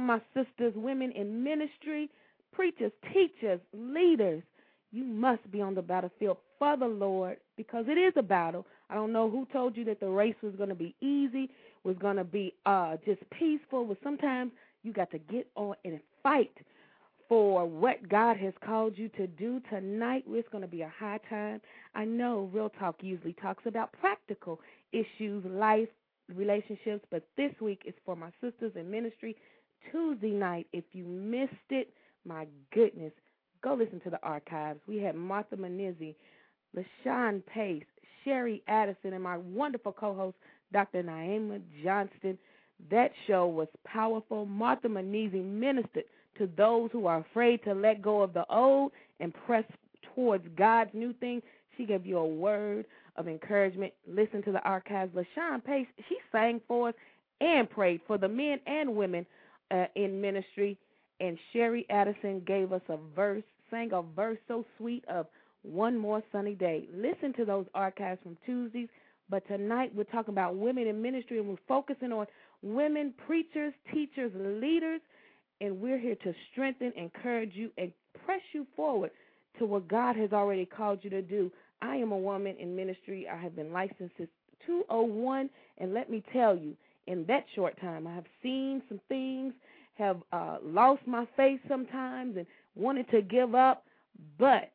My sisters, women in ministry, preachers, teachers, leaders. You must be on the battlefield for the Lord because it is a battle. I don't know who told you that the race was going to be easy, was going to be uh, just peaceful, but sometimes you got to get on and fight for what God has called you to do tonight. It's going to be a high time. I know Real Talk usually talks about practical issues, life, relationships, but this week is for my sisters in ministry. Tuesday night, if you missed it, my goodness, go listen to the archives. We had Martha Munizzi, LaShun Pace, Sherry Addison, and my wonderful co host, Dr. Naima Johnston. That show was powerful. Martha Munizzi ministered to those who are afraid to let go of the old and press towards God's new thing. She gave you a word of encouragement. Listen to the archives. LaShun Pace, she sang for us and prayed for the men and women uh, in ministry. And Sherry Addison gave us a verse, sang a verse so sweet of one more sunny day. Listen to those archives from Tuesdays. But tonight we're talking about women in ministry and we're focusing on women preachers, teachers, leaders and we're here to strengthen, encourage you, and press you forward to what God has already called you to do. I am a woman in ministry. I have been licensed since 201, and let me tell you, in that short time, I have seen some things, have uh, lost my faith sometimes, and wanted to give up. But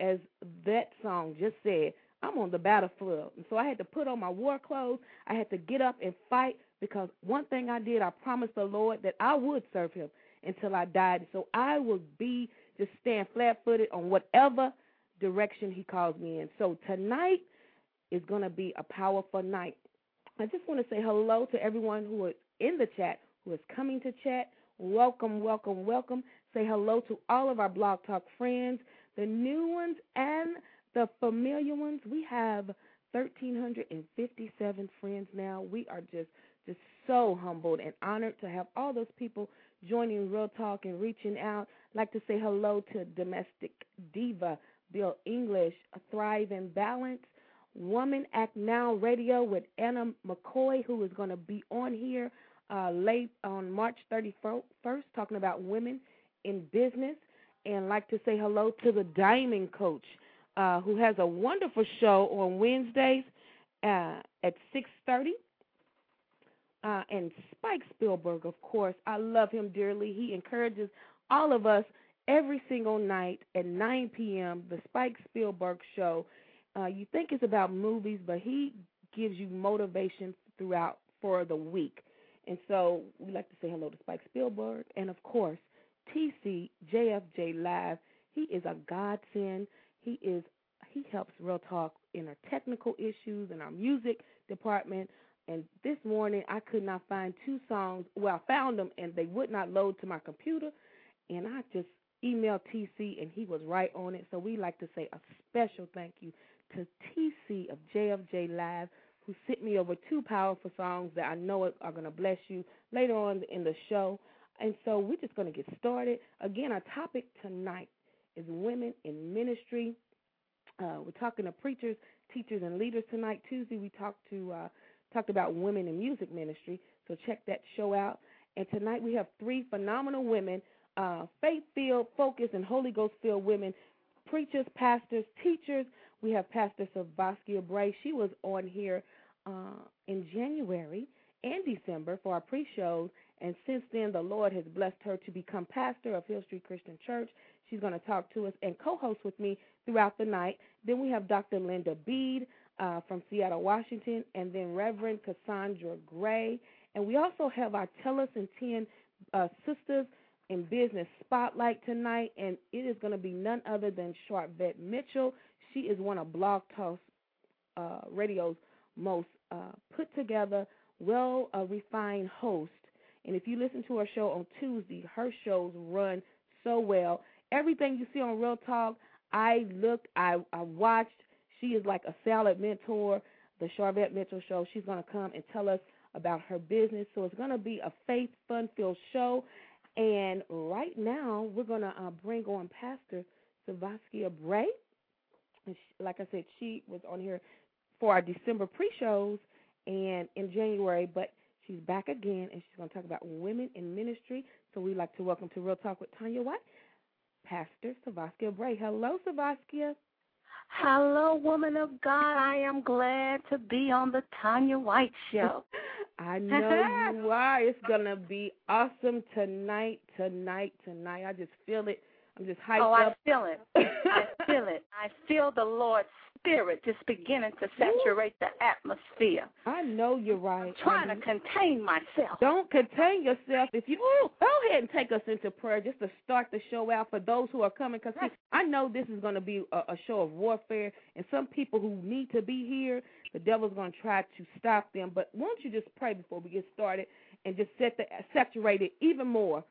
as that song just said, I'm on the battlefield. And so I had to put on my war clothes. I had to get up and fight because one thing I did, I promised the Lord that I would serve him until I died. So I will be just stand flat footed on whatever direction He calls me in. So tonight is going to be a powerful night. I just want to say hello to everyone who is in the chat, who is coming to chat. Welcome, welcome, welcome. Say hello to all of our Blog Talk friends, the new ones and the familiar ones. We have 1,357 friends now. We are just just so humbled and honored to have all those people joining Real Talk and reaching out. I'd like to say hello to Domestic Diva, Bill English, Thrive and Balance, Woman Act Now Radio with Anna McCoy, who is going to be on here uh, late on March 31st, talking about women in business. And like to say hello to the Diamond Coach, uh, who has a wonderful show on Wednesdays uh, at 6:30 uh, and Spike Spielberg, of course. I love him dearly. He encourages all of us every single night at 9 p.m. The Spike Spielberg Show. Uh, you think it's about movies, but he gives you motivation throughout for the week. And so we like to say hello to Spike Spielberg, and of course TC JFJ Live. He is a godsend. He is he helps Real Talk in our technical issues in our music department. And this morning I could not find two songs. Well, I found them and they would not load to my computer. And I just emailed TC and he was right on it. So we like to say a special thank you to TC of JFJ Live who sent me over two powerful songs that I know are going to bless you later on in the show. And so we're just going to get started. Again, our topic tonight is women in ministry. Uh, we're talking to preachers, teachers, and leaders tonight. Tuesday, we talked to uh, talked about women in music ministry. So check that show out. And tonight we have three phenomenal women, uh, faith filled, focused, and Holy Ghost filled women, preachers, pastors, teachers. We have Pastor Savaskia Bray. She was on here uh, in January and December for our pre shows. And since then, the Lord has blessed her to become pastor of Hill Street Christian Church. She's going to talk to us and co host with me throughout the night. Then we have Dr. Linda Bede uh, from Seattle, Washington, and then Reverend Cassandra Gray. And we also have our Tell Us in 10 uh, Sisters in Business Spotlight tonight, and it is going to be none other than Sharvette Mitchell. She is one of Blog Talk uh, Radio's most uh, put together, well uh, refined hosts. And if you listen to her show on Tuesday, her shows run so well. Everything you see on Real Talk, I looked, I, I watched, she is like a salad mentor, the Sharvette Mitchell Show. She's going to come and tell us about her business. So it's going to be a faith, fun filled show. And right now, we're going to uh, bring on Pastor Savaskia Bray. Like I said, she was on here for our December pre shows and in January, but She's back again, and she's going to talk about women in ministry. So we'd like to welcome to Real Talk with Tanya White, Pastor Savaskia Bray. Hello, Savaskia. Hello, woman of God. I am glad to be on the Tanya White Show. I know you are. It's going to be awesome tonight, tonight, tonight. I just feel it. I'm just hyped oh, up. I feel it. I feel it. I feel the Lord's spirit just beginning to saturate the atmosphere. I know you're right. I'm trying to contain myself. Don't contain yourself. If you go ahead and take us into prayer just to start the show out for those who are coming, because I know this is going to be a, a show of warfare, and some people who need to be here, the devil's going to try to stop them. But won't you just pray before we get started and just set the saturate it even more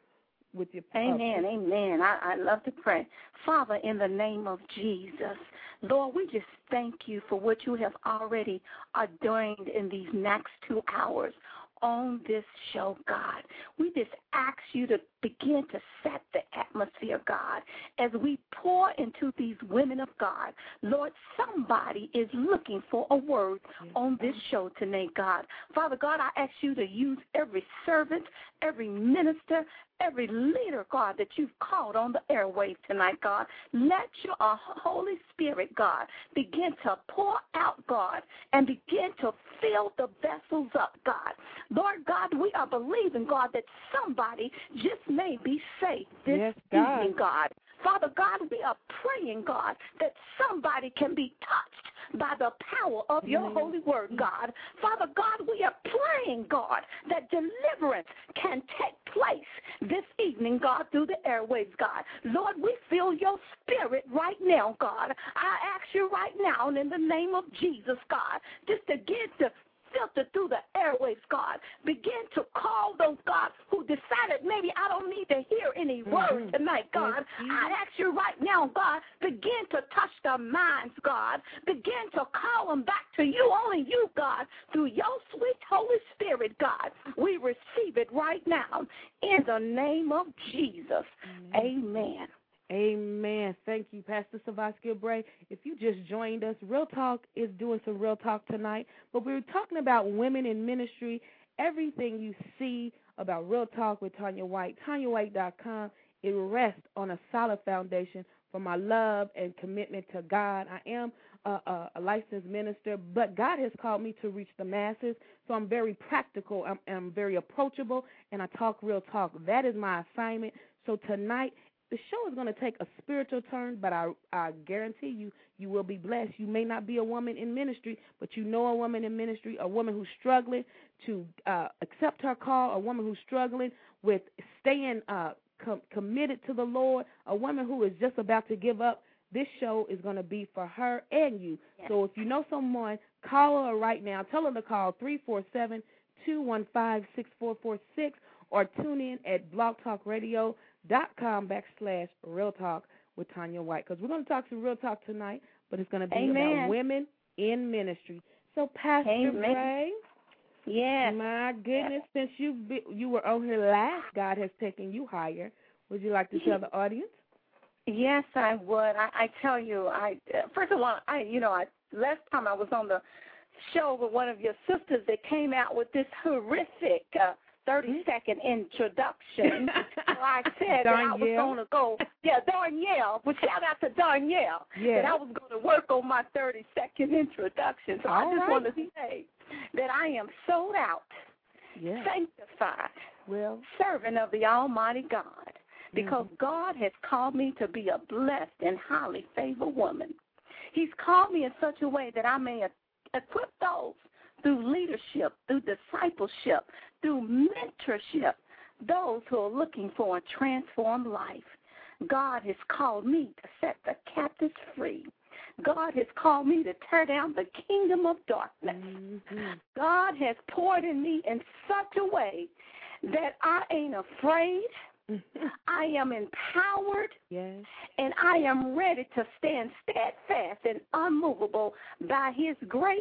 with your Amen, amen. I, I love to pray. Father, in the name of Jesus, Lord, we just thank you for what you have already ordained in these next two hours on this show, God. We just ask you to begin to set the atmosphere, God, as we pour into these women of God. Lord, somebody is looking for a word on this show tonight, God. Father God, I ask you to use every servant, every minister, every leader, God, that you've called on the airwaves tonight, God. Let your uh, Holy Spirit, God, begin to pour out, God, and begin to fill the vessels up, God. Lord God, we are believing, God, that somebody just may be saved this yes, God. evening, God. Father God, we are praying, God, that somebody can be touched by the power of your mm-hmm. holy word, God. Father God, we are praying, God, that deliverance can take place this evening, God, through the airwaves, God. Lord, we feel your spirit right now, God. I ask you right now, in the name of Jesus, God, just to get to filter through the airwaves, God. Begin to call those, God, who decided maybe I don't need to hear any mm-hmm. words tonight, God. I ask you right now, God, begin to touch their minds, God. Begin to call them back to you, only you, God, through your sweet Holy Spirit, God. We receive it right now in the name of Jesus. Amen. Amen. Thank you, Pastor Savaskia Bray. If you just joined us, Real Talk is doing some Real Talk tonight, but we're talking about women in ministry. Everything you see about Real Talk with Tanya White, TanyaWhite.com, it rests on a solid foundation for my love and commitment to God. I am a, a, a, licensed minister, but God has called me to reach the masses. So I'm very practical. I'm, I'm very approachable, and I talk real talk. That is my assignment. So tonight, the show is going to take a spiritual turn, but I, I guarantee you, you will be blessed. You may not be a woman in ministry, but you know a woman in ministry, a woman who's struggling to uh, accept her call, a woman who's struggling with staying uh, com- committed to the Lord, a woman who is just about to give up. This show is going to be for her and you. Yes. So if you know someone, call her right now. Tell her to call three four seven two one five six four four six or tune in at Blog Talk Radio dot com backslash real talk with Tanya White because we're going to talk some real talk tonight, but it's going to be Amen. about women in ministry. So, Pastor Amen. Bray, yes, my goodness, since you you were on here last, God has taken you higher. Would you like to tell the audience? Yes, I would. I, I tell you, I first of all, I you know, I last time I was on the show with one of your sisters that came out with this horrific uh, 30 second introduction. I said that I was going to go, yeah, Darnielle, but shout out to Darnielle, yeah. that I was going to work on my 30 second introduction. So All I just right. want to say that I am sold out, yeah. sanctified, well, servant of the Almighty God, because mm-hmm. God has called me to be a blessed and highly favored woman. He's called me in such a way that I may equip those through leadership, through discipleship, through mentorship, those who are looking for a transformed life. God has called me to set the captives free. God has called me to tear down the kingdom of darkness. Mm-hmm. God has poured in me in such a way that I ain't afraid. I am empowered. Yes. And I am ready to stand steadfast and unmovable by His grace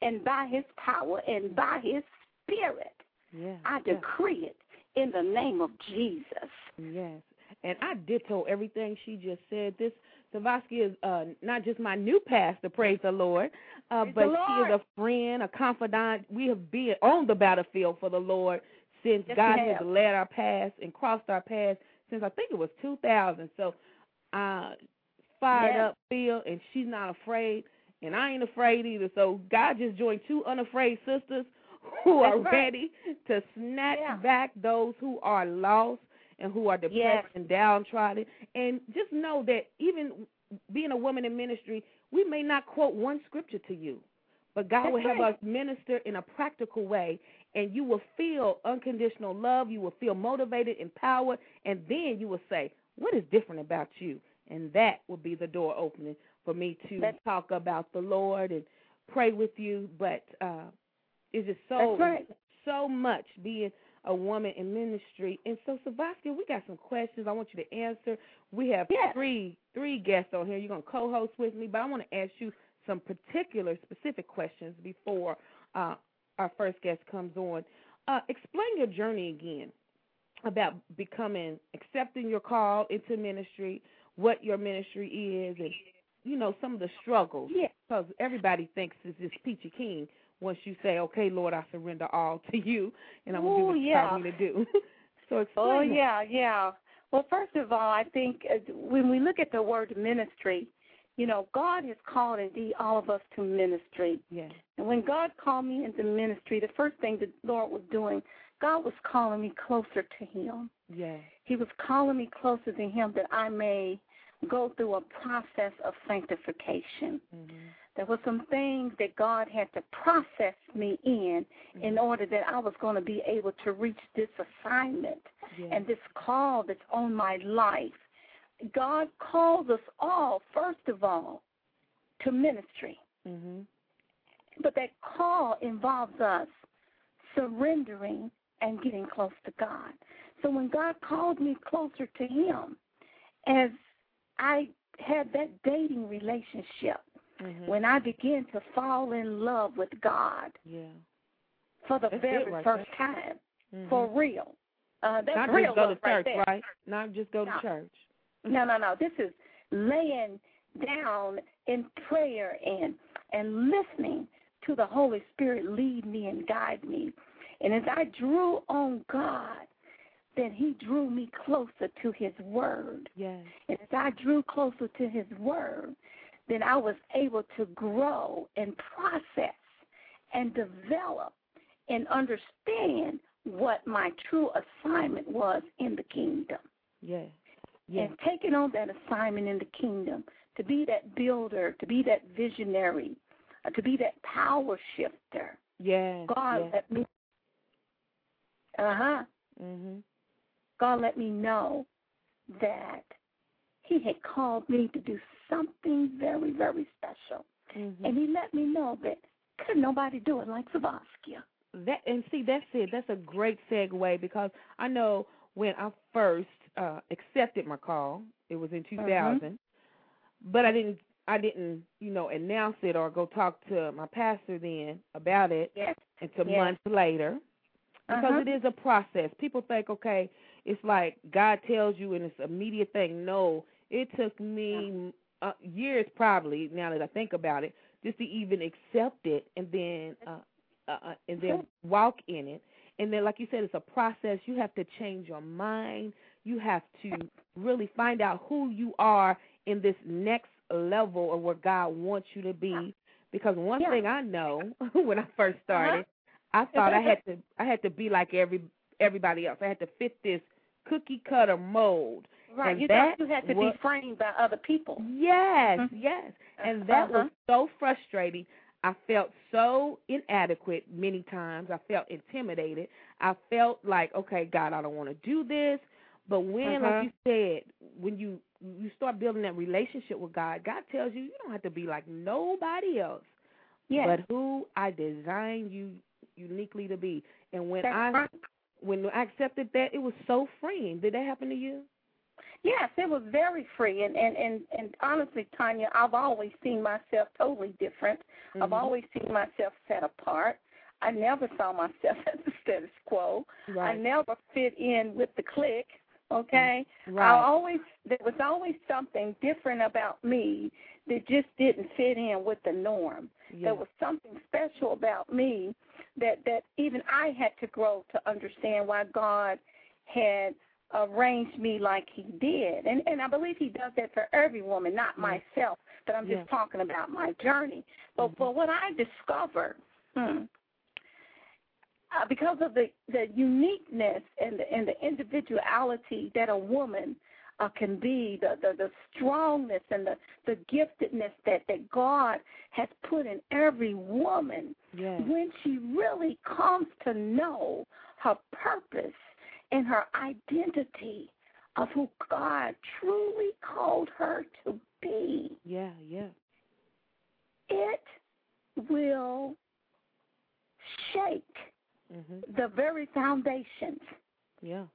and by His power and by His Spirit. Yeah. I decree it in the name of Jesus. Yes. And I ditto everything she just said. This Savaskia is uh, not just my new pastor, praise the Lord, uh, but the she is a friend, a confidant. We have been on the battlefield for the Lord since yes, God has led our paths and crossed our paths since I think it was 2000. So, uh, fired yes. up, Phil, and she's not afraid, and I ain't afraid either. So God just joined two unafraid sisters who are right. ready to snatch Yeah. back those who are lost and who are depressed Yes. and downtrodden. And just know that even being a woman in ministry, we may not quote one scripture to you, but God That's will have right. us minister in a practical way, and you will feel unconditional love. You will feel motivated, empowered, and then you will say, What is different about you? And that will be the door opening for me to That's- talk about the Lord and pray with you. But uh, it's just so right. so much being a woman in ministry. And so, Savaskia, we got some questions I want you to answer. We have Yes. three three guests on here. You're gonna co-host with me, but I want to ask you some particular, specific questions before uh, our first guest comes on. Uh, explain your journey again about becoming, accepting your call into ministry, what your ministry is, and you know some of the struggles. Yeah. Because everybody thinks it's this peachy keen once you say, "Okay, Lord, I surrender all to you, and I'm gonna do what you yeah. me to do." so explain. Oh that. yeah, yeah. Well, first of all, I think uh, when we look at the word ministry, you know, God has called indeed all of us to ministry. Yeah. And when God called me into ministry, the first thing the Lord was doing, God was calling me closer to Him. Yeah. He was calling me closer to Him that I may go through a process of sanctification. Mm-hmm. There were some things that God had to process me in in order that I was going to be able to reach this assignment Yeah. and this call that's on my life. God calls us all, first of all, to ministry. mhm. But that call involves us surrendering and getting close to God. So when God called me closer to Him, as I had that dating relationship, Mhm. when I began to fall in love with God yeah. for the That's very right first time, Mhm. for real. Uh, that's Not real just go to right church, there. right? Not just go to church. No, no, no. This is laying down in prayer and and listening to the Holy Spirit lead me and guide me. And as I drew on God, then He drew me closer to His Word. Yes. And as I drew closer to His Word, then I was able to grow and process and develop and understand what my true assignment was in the kingdom Yeah. yeah. and taking on that assignment in the kingdom to be that builder, to be that visionary, uh, to be that power shifter. Yeah. God yes. let me, uh huh. Mhm. God let me know that He had called me to do something very, very special, Mhm. and He let me know that could nobody do it like Savaskia. That and see that's it. That's a great segue because I know when I first uh accepted my call, it was in 2000. But I didn't I didn't, you know, announce it or go talk to my pastor then about it Yes. until Yes. months later. Because Uh-huh. it is a process. People think, okay, it's like God tells you and it's an immediate thing. No, it took me uh, years probably. Now that I think about it, just to even accept it and then uh, uh, uh, and then walk in it. And then, like you said, it's a process. You have to change your mind. You have to really find out who you are in this next level of where God wants you to be. Because one Yeah. thing I know when I first started, I thought I had to I had to be like every everybody else. I had to fit this cookie cutter mold. Right. And you that thought you had to was- be framed by other people. Yes, Mhm. yes. And that Uh-huh. was so frustrating. I felt so inadequate many times. I felt intimidated. I felt like, okay, God, I don't want to do this. But when, Uh-huh. like you said, when you you start building that relationship with God, God tells you you don't have to be like nobody else, Yes. but who I designed you uniquely to be. And when That's I right. when I accepted that, it was so freeing. Did that happen to you? Yes, it was very free, and and and and honestly, Tanya, I've always seen myself totally different. I've Mhm. always seen myself set apart. I never saw myself as the status quo. I never fit in with the clique Okay, Right. I always there was always something different about me that just didn't fit in with the norm. yeah. There was something special about me that that even I had to grow to understand why God had arranged me like He did, and and I believe He does that for every woman, not Yeah. myself. But I'm just Yeah. talking about my journey. But Mhm. but what I discovered. Hmm, uh, because of the, the uniqueness and the, and the individuality that a woman uh, can be, the, the, the strongness and the, the giftedness that, that God has put in every woman, yeah. when she really comes to know her purpose and her identity of who God truly called her to be, Yeah, yeah. it will shake Mhm. the very foundations Yeah.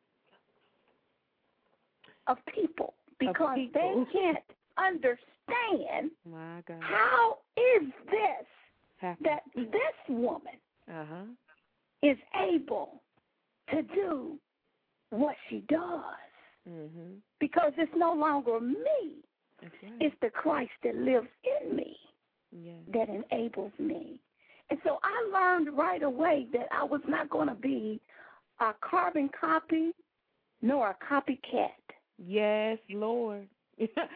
of people because people. they can't understand My God. how is this Happen. that this woman Uh huh. is able to do what she does Mhm. because it's no longer me right. it's the Christ that lives in me yeah. that enables me and so I learned right away that I was not going to be a carbon copy nor a copycat Yes, Lord.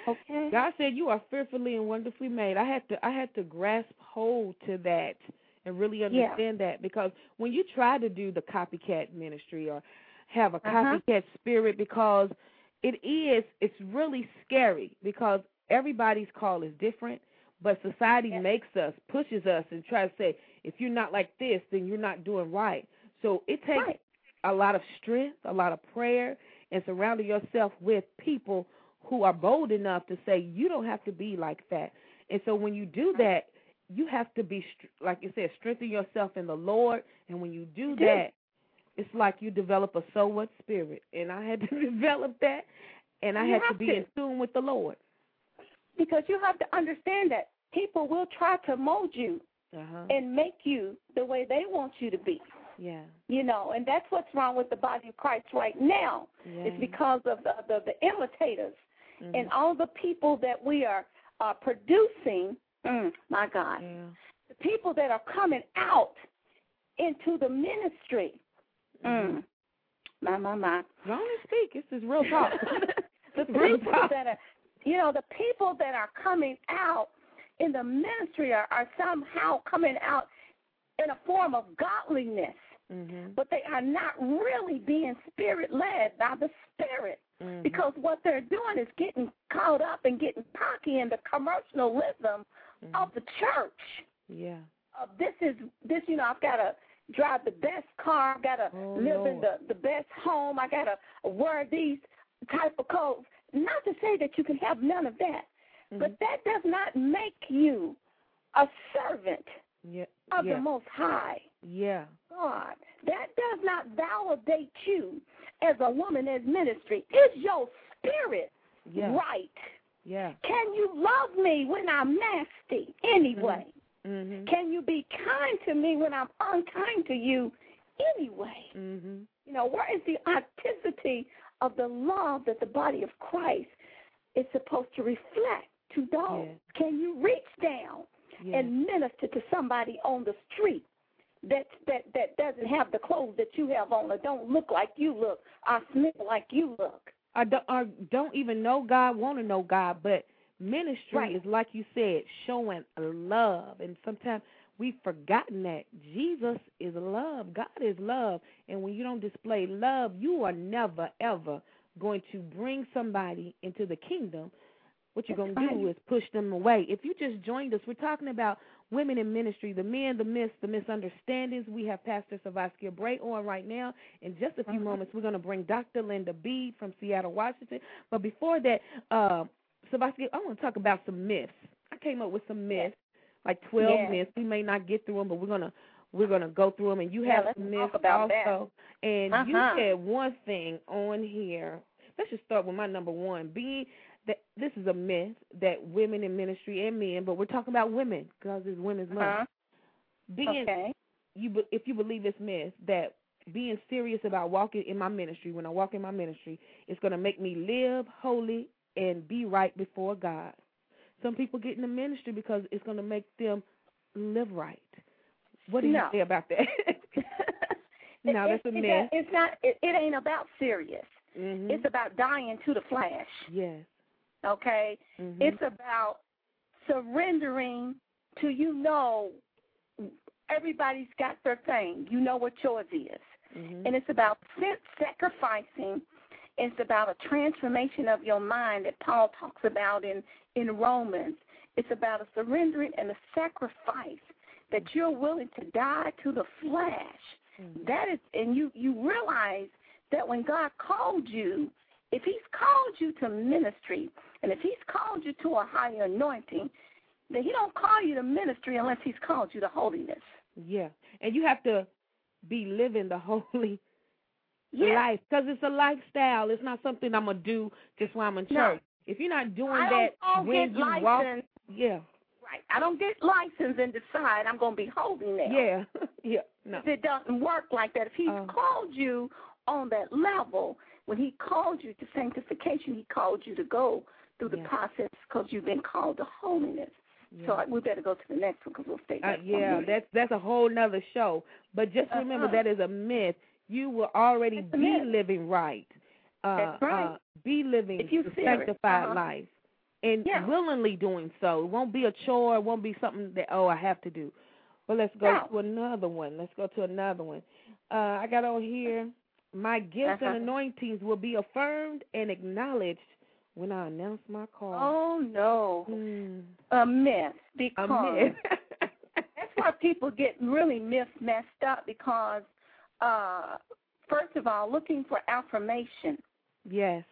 okay God said you are fearfully and wonderfully made. I had to I had to grasp hold to that and really Yeah. understand that because when you try to do the copycat ministry or have a Uh-huh. copycat spirit because it is it's really scary because everybody's call is different but society Yeah. makes us pushes us and tries to say if you're not like this then you're not doing right. So it takes right a lot of strength, a lot of prayer, and surrounding yourself with people who are bold enough to say you don't have to be like that. And so when you do that, you have to be like you said, strengthen yourself in the Lord. And when You do. that, it's like you develop a so what spirit. And I had to develop that, and I You had to be to. in tune with the Lord. because you have to understand that people will try to mold you Uh huh. and make you the way they want you to be. Yeah. You know, and that's what's wrong with the body of Christ right now. Yeah. It's because of the the, the imitators Mhm. and all the people that we are uh, producing. Mm, my God, yeah. the people that are coming out into the ministry. Mm, my my my. And speak. This is real talk. the people that are, you know, the people that are coming out in the ministry are, are somehow coming out in a form of godliness, mhm. but they are not really being spirit led by the spirit. Mhm. Because what they're doing is getting caught up and getting cocky in the commercialism Mhm. of the church. Yeah. Uh, this is this, you know, I've got to drive the best car, I've got to Oh, live in the the best home, I got to wear these type of clothes. Not to say that you can have none of that, but Mhm. that does not make you a servant yeah. of yeah. the Most High Yeah. God. That does not validate you as a woman as ministry. Is your spirit Yeah. right? Yeah. Can you love me when I'm nasty anyway? Mhm. Can you be kind to me when I'm unkind to you anyway? Mhm. You know, where is the authenticity of the love that the body of Christ is supposed to reflect to those? Yeah. Can you reach down Yeah. and minister to somebody on the street that that that doesn't have the clothes that you have on or don't look like you look or smell like you look? I don't, I don't even know God, want to know God, but ministry Right. is like you said, showing love, and sometimes we've forgotten that Jesus is love. God is love, and when you don't display love, you are never ever going to bring somebody into the kingdom. What you're going to do is push them away. If you just joined us, we're talking about women in ministry, the men, the myths, the misunderstandings. We have Pastor Savaskia Bray on right now. In just a few Mhm. moments, we're going to bring Dr. Linda Bede from Seattle, Washington. But before that, uh, Savaskia, I want to talk about some myths. I came up with some myths, like 12 Yeah. myths. We may not get through them, but we're going to we're to go through them and you Yeah, have some myths about that. also. And you Uh-huh. said one thing on here. Let's just start with my number one. Being that this is a myth that women in ministry and men, but we're talking about women because it's women's month. Uh-huh. Being Okay. you, if you believe this myth that being serious about walking in my ministry, when I walk in my ministry, it's going to make me live holy and be right before God. Some people get in the ministry because it's going to make them live right. What do you No. say about that? no, that's a myth. It's not. It, it ain't about serious. hmm It's about dying to the flesh. yes. Okay. hmm It's about surrendering to you know everybody's got their thing. You know what yours is. hmm And it's about sacrificing. It's about a transformation of your mind that Paul talks about in, in Romans. It's about a surrendering and a sacrifice that you're willing to die to the flesh. Mhm. That is, and you you realize that when God called you, if He's called you to ministry, and if He's called you to a higher anointing, then He don't call you to ministry unless He's called you to holiness. Yeah, and you have to be living the holy Yes. life because it's a lifestyle. It's not something I'm gonna do just while I'm in No. church. If you're not doing that don't, I don't when you licensed. walk, yeah, Right. I don't get licensed and decide I'm going to be holy now. yeah, yeah, no, It doesn't work like that. If He's Oh. called you on that level, when He called you to sanctification, He called you to go through the Yeah. process because you've been called to holiness. So yeah. I, we better go to the next one because we'll stay Uh, there. for a yeah, that's that's a whole nother show. But just remember Uh-huh. that is a myth. You will already a be living right. Uh, That's right. Uh, be living If you serious, sanctified uh-huh. life, and Yeah. willingly doing so. It won't be a chore. It won't be something that oh I have to do. Well, let's go No. to another one. Let's go to another one. Uh, I got on here. My gifts Uh-huh. and anointings will be affirmed and acknowledged when I announce my call. Oh no, Hmm. a myth A because myth. that's why people get really myth messed up because uh first of all looking for affirmation yes.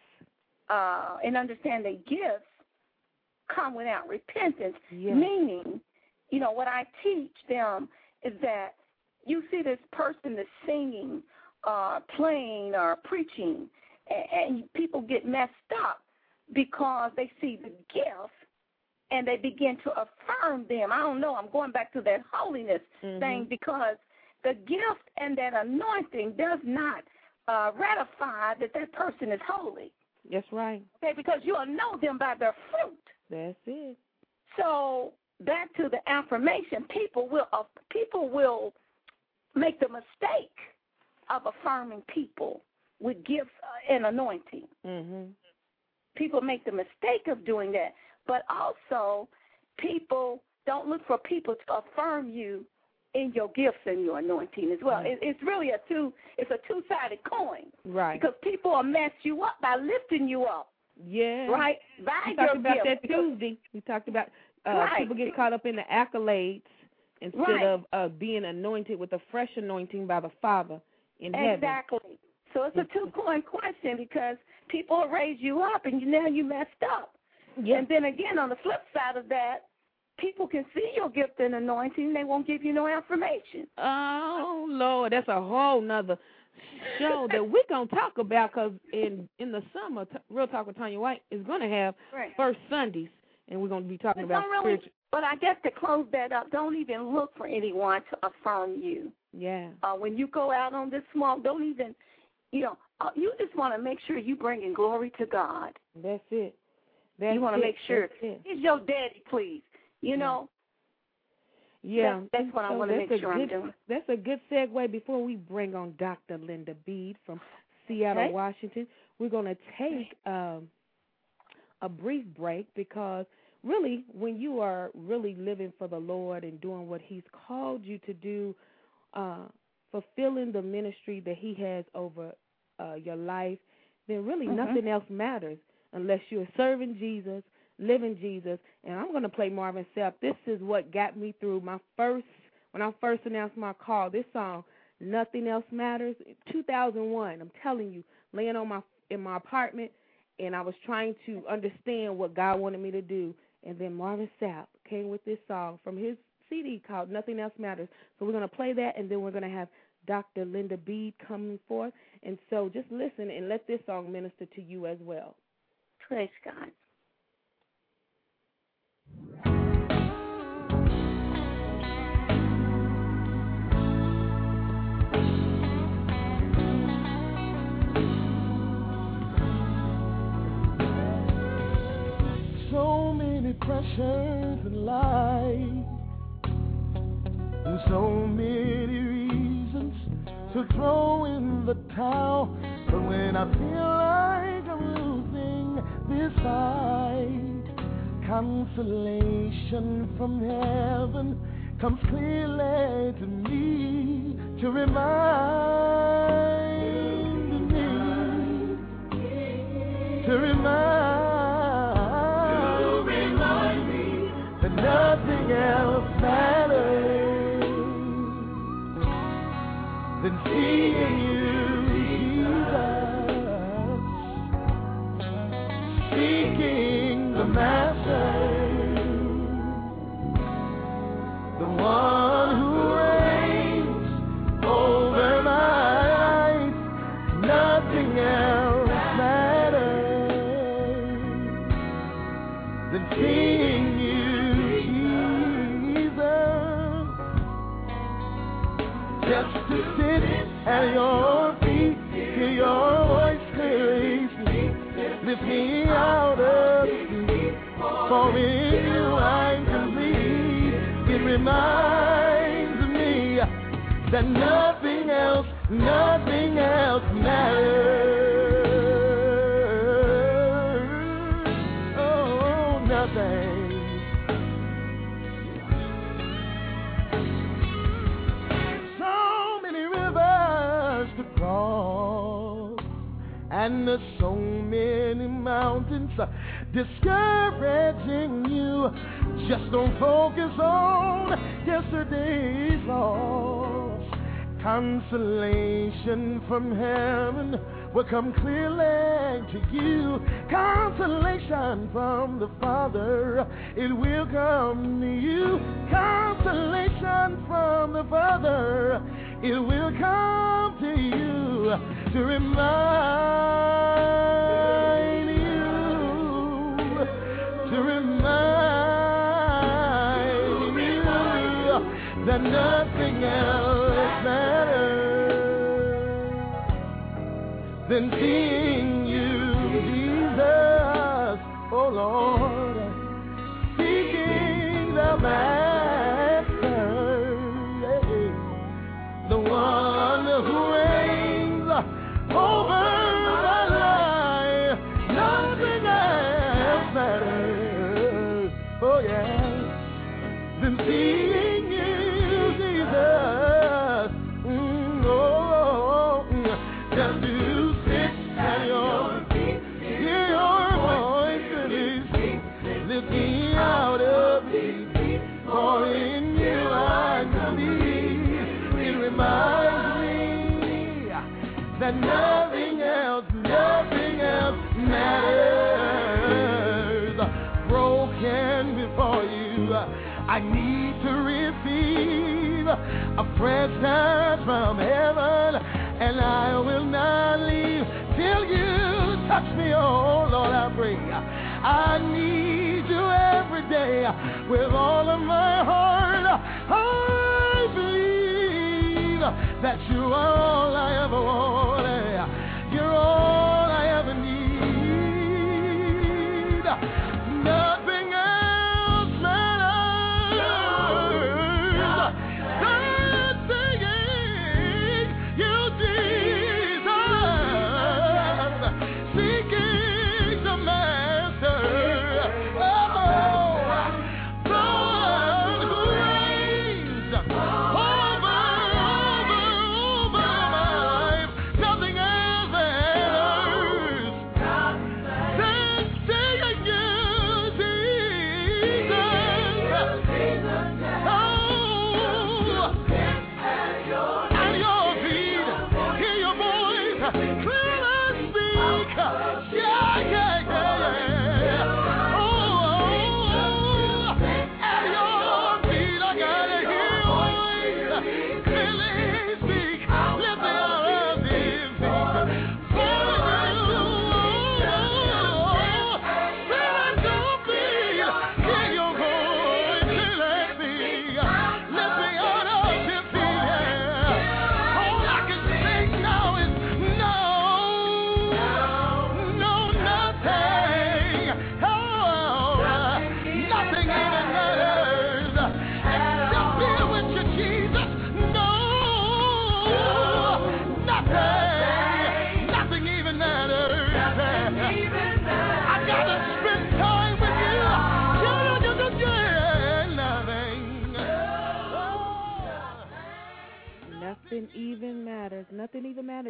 uh and understand that gifts come without repentance Yes. meaning you know what i teach them is that you see this person that's singing uh playing or preaching and, and people get messed up because they see the gift and they begin to affirm them. I don't know. I'm going back to that holiness Mhm. thing because the gift and that anointing does not uh, ratify that that person is holy. That's right. Okay, because you'll know them by their fruit. That's it. So back to the affirmation, people will uh, people will make the mistake of affirming people with gifts uh, and anointing. Mhm. people make the mistake of doing that. But also, people don't look for people to affirm you in your gifts and your anointing as well. Right. It, it's really a two it's a two sided coin Right. because people will mess you up by lifting you up, yeah. right? By We your talked about gift. that Tuesday. We talked about uh, Right. people get caught up in the accolades instead Right. of uh, being anointed with a fresh anointing by the Father in heaven. Exactly. So it's a two coin question because people raise you up and you, now you messed up. Yeah. And then again, on the flip side of that, people can see your gift and anointing, they won't give you no affirmation. Oh Lord, that's a whole nother show that we're gonna talk about because in in the summer, T- Real Talk with Tanya White is gonna have Right. first Sundays, and we're gonna be talking But about really, spiritual. but I guess to close that up, don't even look for anyone to affirm you. Yeah. Uh, when you go out on this small, don't even, you know, uh, you just want to make sure you bringing glory to God. That's it. That's you want to make sure. He's your daddy, please. You know, Yeah, That's- that's what I wanna make a sure I'm doing. That's a good segue before we bring on Dr. Linda Bede from Seattle, Okay. Washington. We're going to take um, a brief break because really, when you are really living for the Lord and doing what He's called you to do, uh, fulfilling the ministry that He has over uh, your life, then really Mhm. nothing else matters unless you're serving Jesus, living Jesus. And I'm going to play Marvin Sapp. This is what got me through my first, when I first announced my call. This song, Nothing Else Matters, 2001. I'm telling you, laying on my in my apartment, and I was trying to understand what God wanted me to do. And then Marvin Sapp came with this song from his CD called Nothing Else Matters. So we're going to play that, and then we're going to have Dr. Linda Bede coming forth. And so just listen and let this song minister to you as well. praise God. So many pressures in life, and so many reasons to throw in the towel. But when I feel like I'm losing this fight consolation from heaven comes clearly to me to remind me, to remind, me that nothing else matters than seeing you, Jesus, seeking the one who reigns over my life. Nothing else matters than seeing you, Jesus. Just to sit at your feet, hear your voice clearly lift me out of. For in you I'm complete. It reminds me that nothing else, nothing else matters. Oh, nothing. So many rivers to cross, and there's so many mountains discouraging you. Just don't focus on yesterday's loss. Consolation from heaven will come clearly to you. Consolation from the Father, it will come to you. Consolation from the Father, it will come to you to remind nothing else matters than seeing you, Jesus, oh Lord, seeking the Master, the one who reigns over my life. Nothing else matters, oh yeah, than seeing with all of my heart. Believe that you are all I ever wanted. You're all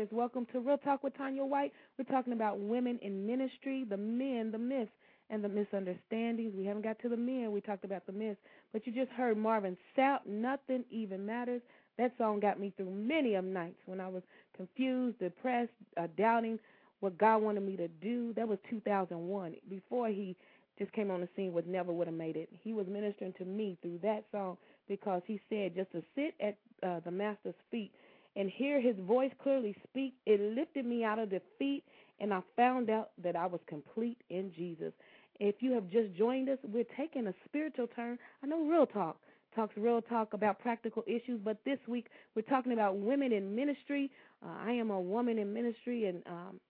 listeners. Welcome to Real Talk with Tanya White. We're talking about women in ministry, the men, the myths, and the misunderstandings. We haven't got to the men. We talked about the myths. But you just heard Marvin Sapp, Nothing Even Matters. That song got me through many of nights when I was confused, depressed, uh, doubting what God wanted me to do. That was 2001. Before he just came on the scene with Never Would Have Made It. He was ministering to me through that song because he said just to sit at uh, the Master's feet and hear his voice clearly speak, it lifted me out of defeat, and I found out that I was complete in Jesus. If you have just joined us, we're taking a spiritual turn. I know Real Talk talks real talk about practical issues, but this week we're talking about women in ministry. Uh, I am a woman in ministry, and um,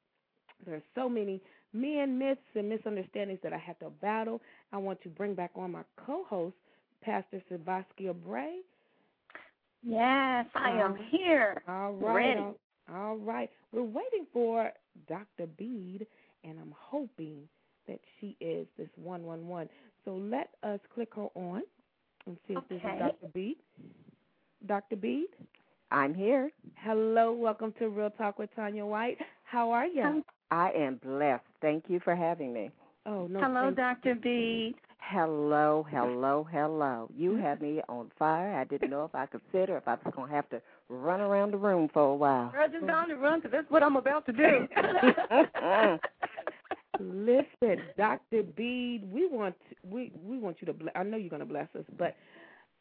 there are so many men myths and misunderstandings that I have to battle. I want to bring back on my co-host, Pastor Savaskia Bray. Yes, I am here. All right. Ready. All, all right. We're waiting for Dr. Bede, and I'm hoping that she is this 111. So let us click her on and see if this is Dr. Bede. Dr. Bede? I'm here. Hello. Welcome to Real Talk with Tanya White. How are you? I am blessed. Thank you for having me. oh, no. Hello, thank- Dr. B. Hello, hello, hello. You had me on fire. I didn't know if I could sit or if I was going to have to run around the room for a while. I just on the run because that's what I'm about to do. Listen, Dr. Bede, we want we we want you to. Bless, I know you're going to bless us, but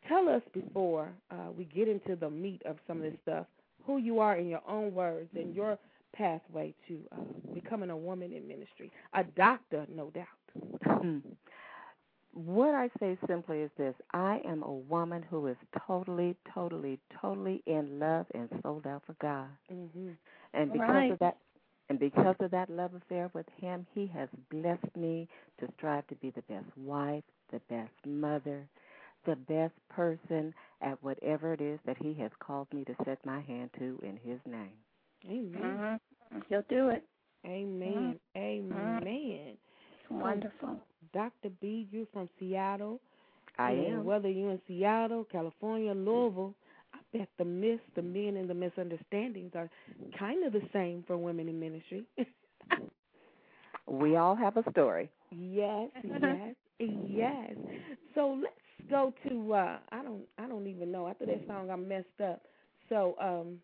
tell us before uh, we get into the meat of some of this stuff, who you are in your own words and your pathway to uh, becoming a woman in ministry, a doctor, no doubt. What I say simply is this I am a woman who is totally, totally, totally in love and sold out for God. hmm And because Right. of that and because of that love affair with him, he has blessed me to strive to be the best wife, the best mother, the best person at whatever it is that he has called me to set my hand to in his name. Amen. hmm He'll do it. Amen. Amen. It's wonderful. Dr. B, you're from Seattle. I and am. Whether you're in Seattle, California, Louisville, I bet the myths, the men, and the misunderstandings are kind of the same for women in ministry. We all have a story. yes, yes, yes. So let's go to uh I don't I don't even know. After that song I messed up. So um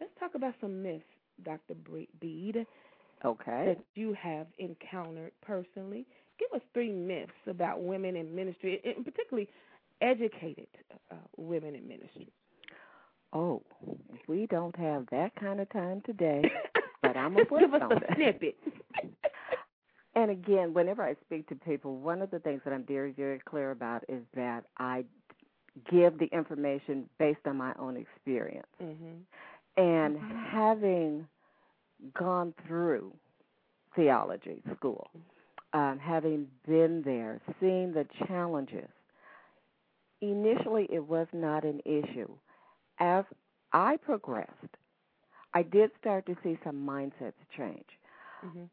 let's talk about some myths, Dr. Bre- Bede, Okay. that you have encountered personally. Give us three myths about women in ministry, and particularly educated uh, women in ministry. Oh, we don't have that kind of time today, but I'm a Just give us a that. snippet. And again, whenever I speak to people, one of the things that I'm very, very clear about is that I give the information based on my own experience. mhm. And having gone through theology school, um, having been there, seeing the challenges, initially it was not an issue. As I progressed, I did start to see some mindsets change. Mhm.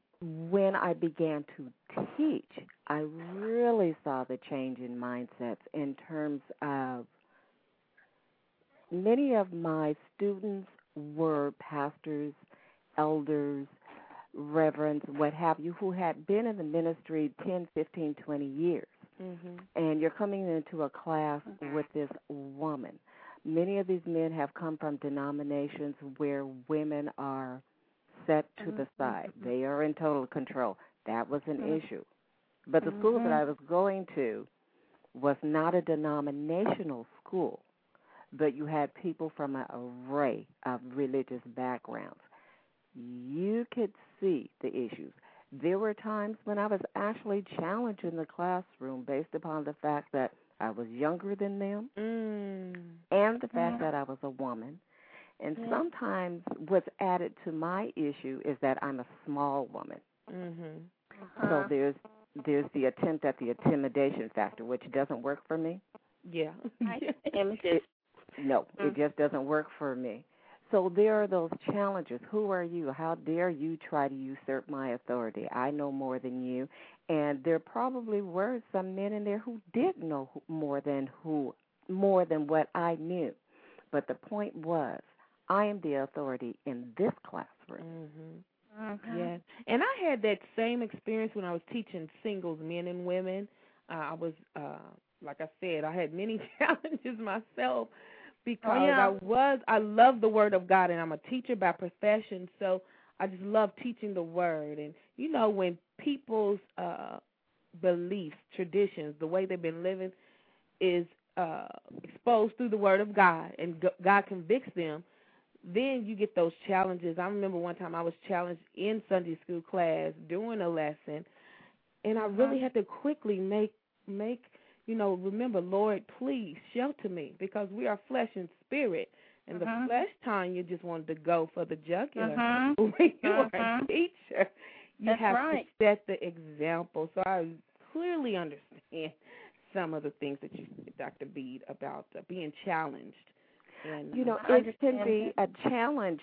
When I began to teach, I really saw the change in mindsets in terms of many of my students were pastors, elders, reverends, what have you, who had been in the ministry 10, 15, 20 years. Mhm. And you're coming into a class with this woman. Many of these men have come from denominations where women are set to the mm-hmm. side. They are in total control. That was an mm-hmm. issue. But the school that mm-hmm. I was going to was not a denominational school, but you had people from an array of religious backgrounds. You could see the issues. There were times when I was actually challenged in the classroom based upon the fact that I was younger than them Mm. and the fact that I was a woman. And Yeah. sometimes what's added to my issue is that I'm a small woman. Mhm. Uh-huh. So there's there's the attempt at the intimidation factor, which doesn't work for me. Yeah. Right. Images. No, Mm. it just doesn't work for me. So there are those challenges. Who are you? How dare you try to usurp my authority? I know more than you. And there probably were some men in there who did know more than who more than what I knew. But the point was, I am the authority in this classroom. Mhm. Mhm. Yes, and I had that same experience when I was teaching singles, men and women. Uh, I was, uh, like I said, I had many challenges myself because Oh, yeah. I was, I love the Word of God, and I'm a teacher by profession, so I just love teaching the Word. And you know, when people's uh, beliefs, traditions, the way they've been living, is uh, exposed through the Word of God, and God convicts them then you get those challenges. I remember one time I was challenged in Sunday school class doing a lesson, and I really had to quickly make make you know remember, Lord, please shelter me because we are flesh and spirit, and the Mhm. flesh time you just wanted to go for the jugular. But when you are a teacher, you That's have right. to set the example. So I clearly understand some of the things that you, said, Dr. Bede, about uh, being challenged. And You know, I it can be a challenge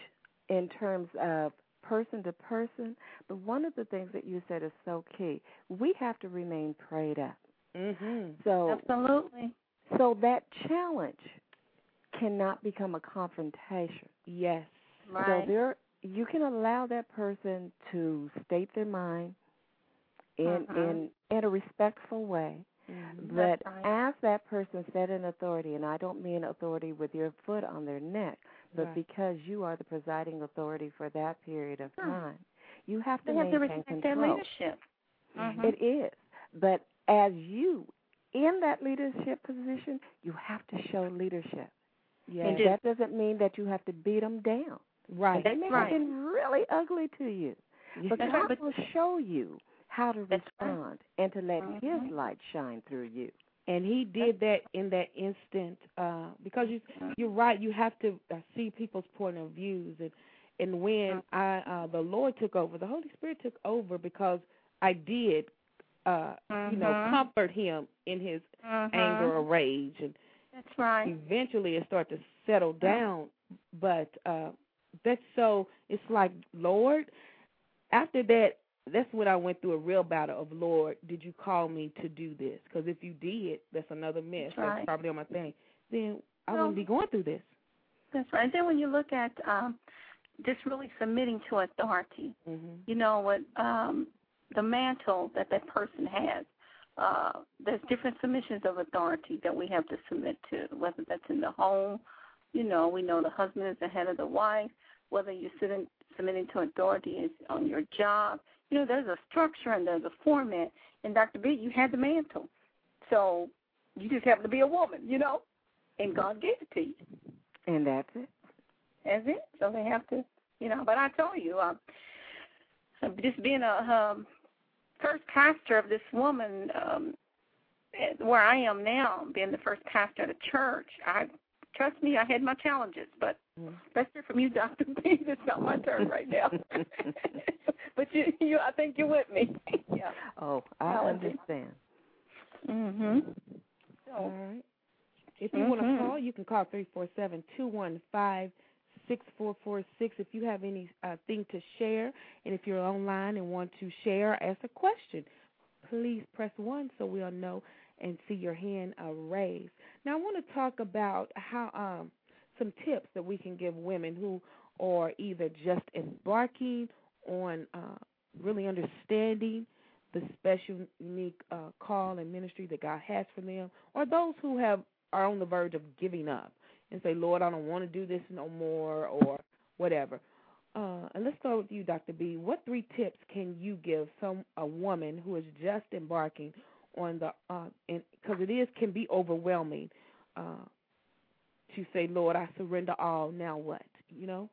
in terms of person to person, but one of the things that you said is so key. We have to remain prayed up. Mhm. So Absolutely. so that challenge cannot become a confrontation. Yes. Right. So there you can allow that person to state their mind in Mhm. in in a respectful way. Mhm. But right. as that person set in authority, and I don't mean authority with your foot on their neck, but Right. because you are the presiding authority for that period of Sure. time, you have to They have to respect their control. leadership. Mhm. It is. But as you in that leadership position, you have to show leadership. Yes. And that doesn't mean that you have to beat them down. Right. They may Right. have been really ugly to you, but God right, will show you how to That's right. respond and to let His Mhm. light shine through you. and he did that in that instant uh because you you're right you have to uh, see people's point of views and and when i uh the lord took over the holy spirit took over because i did uh you know Mhm. comfort him in his Mhm. anger or rage. And That's right. eventually it started to settle down. But uh that's so it's like lord after that that's when i went through a real battle of lord did you call me to do this? Because if you did that's another mess. That's that's probably on my thing. Then i Well- wouldn't be going through this. That's right. And then when you look at um, just really submitting to authority, mhm you know what um, the mantle that that person has. Uh, there's different submissions of authority that we have to submit to, whether that's in the home. You know, we know the husband is the head of the wife. Whether you're sitting, submitting to authority is on your job. You know, there's a structure and there's a format. And Dr. B, you had the mantle, so you just happen to be a woman, you know, and God gave it to you. And that's it. That's it. So they have to, you know. But I told you, um, just being a um, first pastor of this woman, um, where I am now, being the first pastor of the church, I trust me, I had my challenges. But Mhm. let's hear from you, Doctor B. It's not my turn right now. but you, you, I think you're with me. yeah. Oh, I Challenging. understand. Mhm. all So, right if you want to call you can call three four seven two one five six four four six if you have anything uh, to share. And if you're online and want to share or ask a question please press one so we'll know and see your hand uh, raised. Now i want to talk about how um some tips that we can give women who are either just embarking on uh, really understanding the special unique uh, call and ministry that god has for them or those who have are on the verge of giving up and say, Lord, I don't want to do this no more or whatever. Uh, and let's start with you, Dr. B. What three tips can you give some a woman who is just embarking on the uh, because it is can be overwhelming uh, to say, Lord, I surrender all. Now what? You know?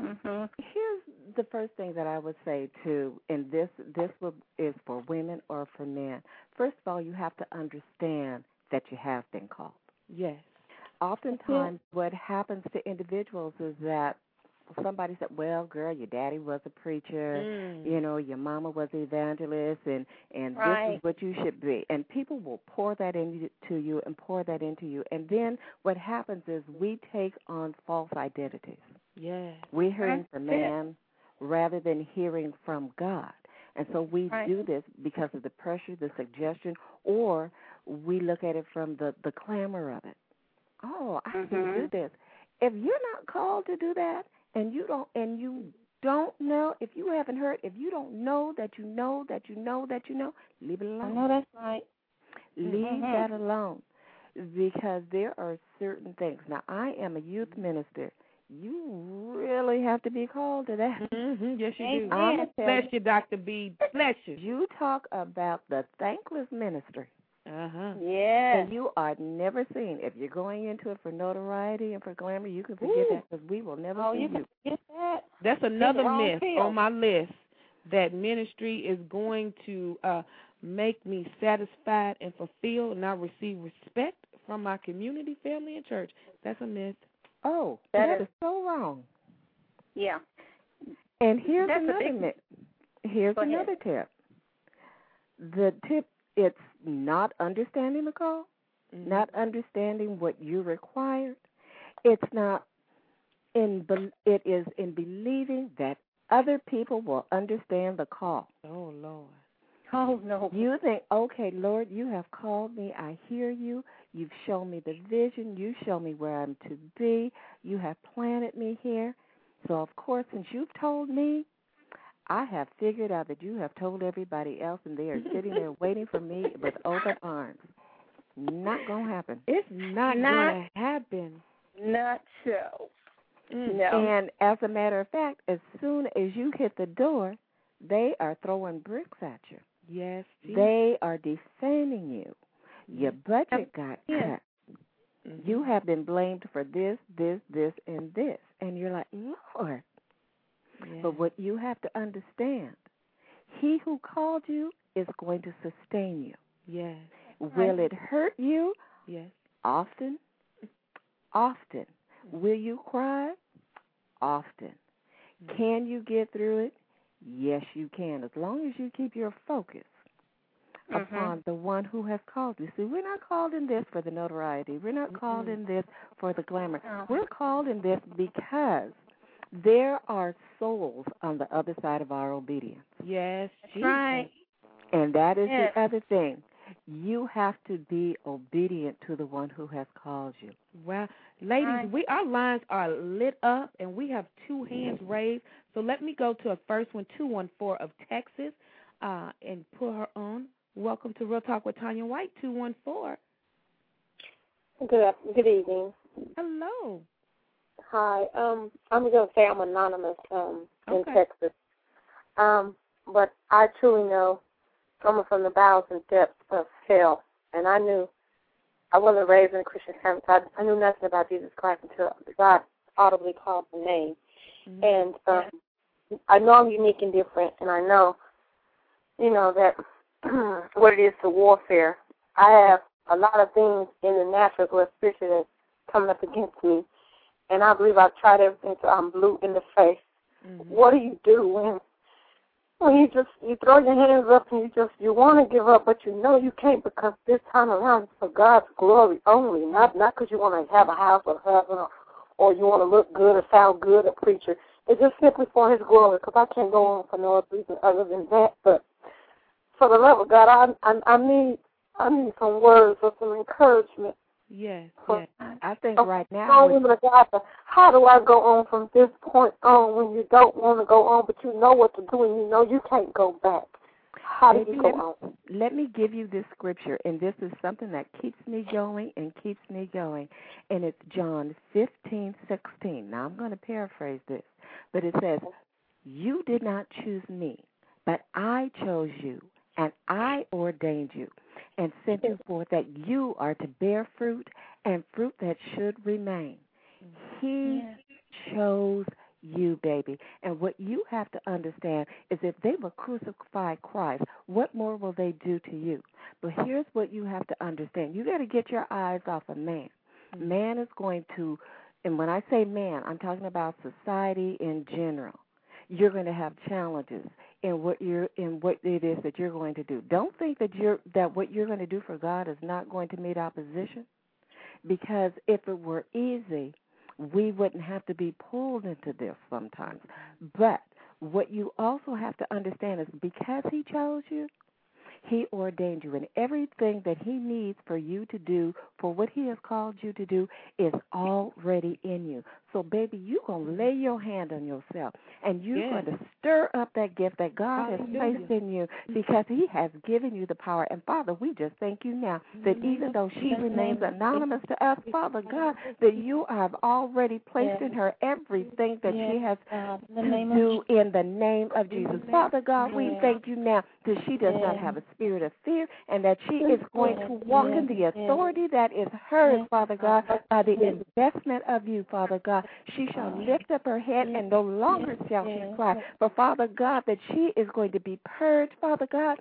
mhm. Here's the first thing that I would say too, and this this will, is for women or for men. First of all, you have to understand that you have been called. Yes. Oftentimes, what happens to individuals is that somebody said, "Well, girl, your daddy was a preacher." Mm. you know your mama was an evangelist and and this is what you should be and people will pour that into you and pour that into you and then what happens is we take on false identities Yes. we're hearing from it. man rather than hearing from god and so we Right. do this because of the pressure the suggestion or we look at it from the the clamor of it oh i can do Mhm. this if you're not called to do that, and you don't, and you don't know, if you haven't heard, if you don't know that you know that you know that you know, leave it alone. I know that's right. Leave Mhm. that alone because there are certain things. Now, I am a youth minister. You really have to be called to that. Mm-hmm. Yes, you do. Amen. I'ma Bless you. you, Dr. B. Bless you. You talk about the thankless ministry, Uh-huh. Yeah. and you are never seen. If you're going into it for notoriety and for glamour, you can forget Ooh. that because we will never Oh, see you you. can get that. That's another myth field. on my list that ministry is going to uh, make me satisfied and fulfilled, and I receive respect from my community, family, and church. That's a myth. Oh, That that is- is so wrong. Yeah. And here's That's another big- myth. Here's another tip. The tip it's not understanding the call, Mm-hmm. not understanding what you required. It's not in bel it is in believing that other people will understand the call. Oh Lord. Oh no. You think, okay, Lord, you have called me. I hear you. You've shown me the vision. You show me where I'm to be. You have planted me here. So, of course, since you've told me, I have figured out that you have told everybody else, and they are sitting there waiting for me with open arms. Not going to happen. It's not, Not- going to happen. Not so. Mm. No. And as a matter of fact, as soon as you hit the door, they are throwing bricks at you. Yes. Jesus. They are defaming you. Your budget got Yeah. cut. Mhm. You have been blamed for this, this, this, and this. And you're like, Lord. Yeah. But what you have to understand, he who called you is going to sustain you. Yes. Will it hurt you? Yes. Often. Often. Will you cry? Often. Can you get through it? Yes, you can, as long as you keep your focus Mhm. upon the one who has called you. See, we're not called in this for the notoriety. We're not called Mm-mm. in this for the glamour. We're called in this because there are souls on the other side of our obedience. Yes. That's Jesus. right. And that is Yes. the other thing. You have to be obedient to the one who has called you. Well, ladies, Right. we our lines are lit up, and we have two hands raised. So let me go to a first one, two one four of Texas, uh, and put her on. Welcome to Real Talk with Tanya White, two one four. Good good evening. Hello. Hi. Um, I'm going to say I'm anonymous um, in Okay. Texas. Um, but I truly know someone from the bowels and depths of hell, and I knew I wasn't raised in a Christian family. I, I knew nothing about Jesus Christ until God audibly called the name. Mhm. And um, I know I'm unique and different, and I know, you know, that what it is to warfare. I have a lot of things in the natural as well as spiritual that's coming up against me, and I believe I've tried everything till I'm blue in the face. Mhm. What do you do when when you just you throw your hands up and you just you want to give up, but you know you can't because this time around it's for God's glory only, not not because you want to have a house or heaven or, or you want to look good or sound good, a preacher. It's just simply for His glory because I can't go on for no other reason other than that. But for the love of God, I I, I need I need some words or some encouragement. Yes. Yes. I think right now, women of God, how do I go on from this point on when you don't want to go on, but you know what to do and you know you can't go back? How do Maybe you let go me- on? let me give you this scripture, and this is something that keeps me going and keeps me going. And it's John fifteen sixteen. Now, I'm going to paraphrase this, but it says, You did not choose me, but I chose you, and I ordained you, and sent you forth that you are to bear fruit, and fruit that should remain. He chose you, baby. And what you have to understand is if they will crucify Christ, what more will they do to you? But here's what you have to understand you got to get your eyes off of man. Mm-hmm. Man is going to, and when I say man, I'm talking about society in general. You're going to have challenges in what you're in what it is that you're going to do. Don't think that you're that what you're going to do for God is not going to meet opposition, because if it were easy, we wouldn't have to be pulled into this sometimes. But what you also have to understand is because he chose you, He ordained you, and everything that He needs for you to do, for what He has called you to do, is already in you. So, baby, you're going to lay your hand on yourself and you're Yes. going to stir up that gift that God has placed in you because He has given you the power. And, Father, we just thank you now that even though she remains anonymous to us, Father God, that you have already placed in her everything that she has the to name do of in the name of Jesus. Father God, we Yes. thank you now that she does not have a spirit of fear and that she is going to walk in the Yes. authority that is hers, Yes. Father God, by the investment of you, Father God. She shall lift up her head and no longer shall she cry. But Father God, that she is going to be purged, Father God,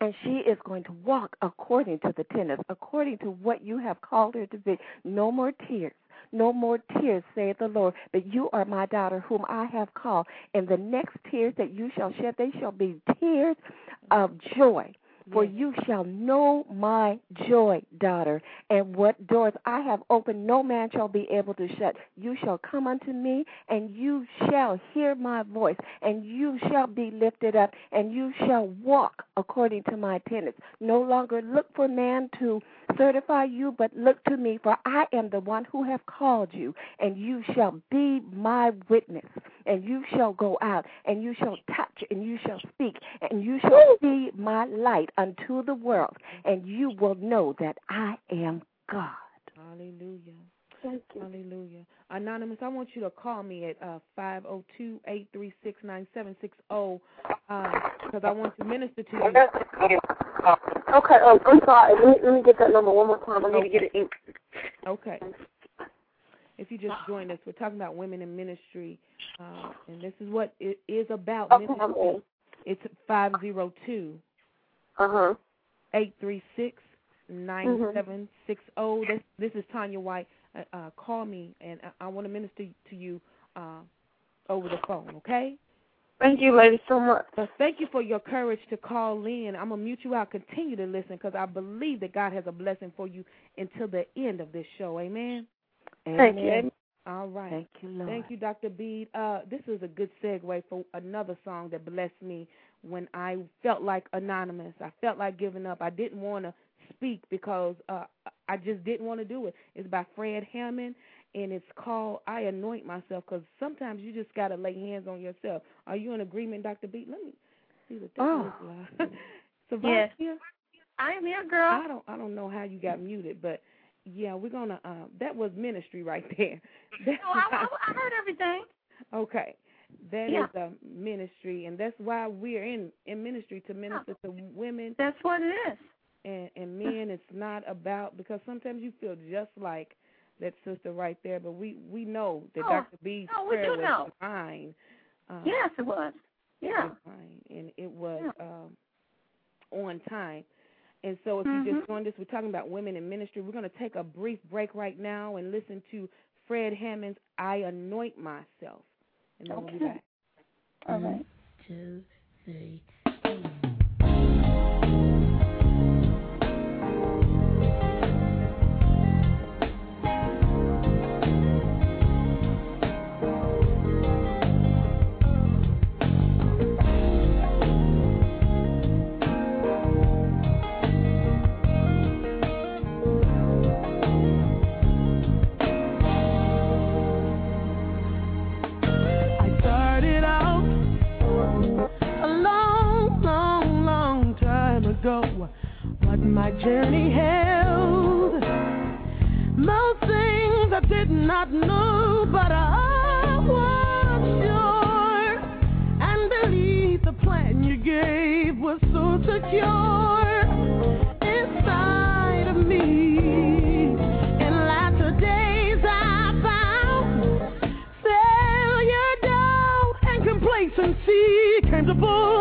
and she is going to walk according to the tenets, according to what you have called her to be. No more tears. No more tears, saith the Lord, but you are my daughter, whom I have called. And the next tears that you shall shed, they shall be tears of joy. For you shall know my joy, daughter, and what doors I have opened, no man shall be able to shut. You shall come unto me, and you shall hear my voice, and you shall be lifted up, and you shall walk according to my tenets. No longer look for man to certify you, but look to me, for I am the one who have called you, and you shall be my witness, and you shall go out, and you shall touch, and you shall speak, and you shall be my light unto the world, and you will know that I am God. Hallelujah. Thank you. Hallelujah. Anonymous, I want you to call me at uh, 502 836 9760 because I want to minister to you. Okay, um, I'm sorry. Let me, let me get that number one more time. I need to get it in. Okay. If you just joined us, we're talking about women in ministry, uh, and this is what it is about. Okay, I'm ministry. in. It's 502 Uh huh. 836 9760. This, this is Tanya White. Uh, uh, call me, and I, I want to minister to you uh, over the phone, okay? Thank you, ladies, so much. Thank you for your courage to call in. I'm going to mute you out. Continue to listen because I believe that God has a blessing for you until the end of this show. Amen? Thank you. Amen. All right. Thank you, Lord. Thank you, Dr. Bede. Uh, this is a good segue for another song that blessed me when I felt like anonymous. I felt like giving up. I didn't want to speak because uh, I just didn't want to do it. It's by Fred Hammond, and it's called I Anoint Myself because sometimes you just got to lay hands on yourself. Are you in agreement, Dr. Bede? Let me see what that Oh. like. so, Yes. I am here, girl. I don't I don't know how you got muted, but yeah, we're gonna. Uh, that was ministry right there. That's No, I, I, I heard everything. Okay. That is Yeah. a ministry and that's why we're in in ministry to minister to women That's what it is. and and men it's not about because sometimes you feel just like that sister right there but we we know that Oh, Dr. B's no, we prayer do was know. divine um, Yes, it was. Yeah. divine, and it was Yeah. um on time and so if you Mhm. just joined us, we're talking about women in ministry. We're going to take a brief break right now and listen to Fred Hammond's I Anoint Myself. And then we'll be Okay. back. All mm-hmm. right. two, three. Ago. What my journey held. Most things I did not know, but I was sure and believed the plan you gave was so secure inside of me. Complacency came to pull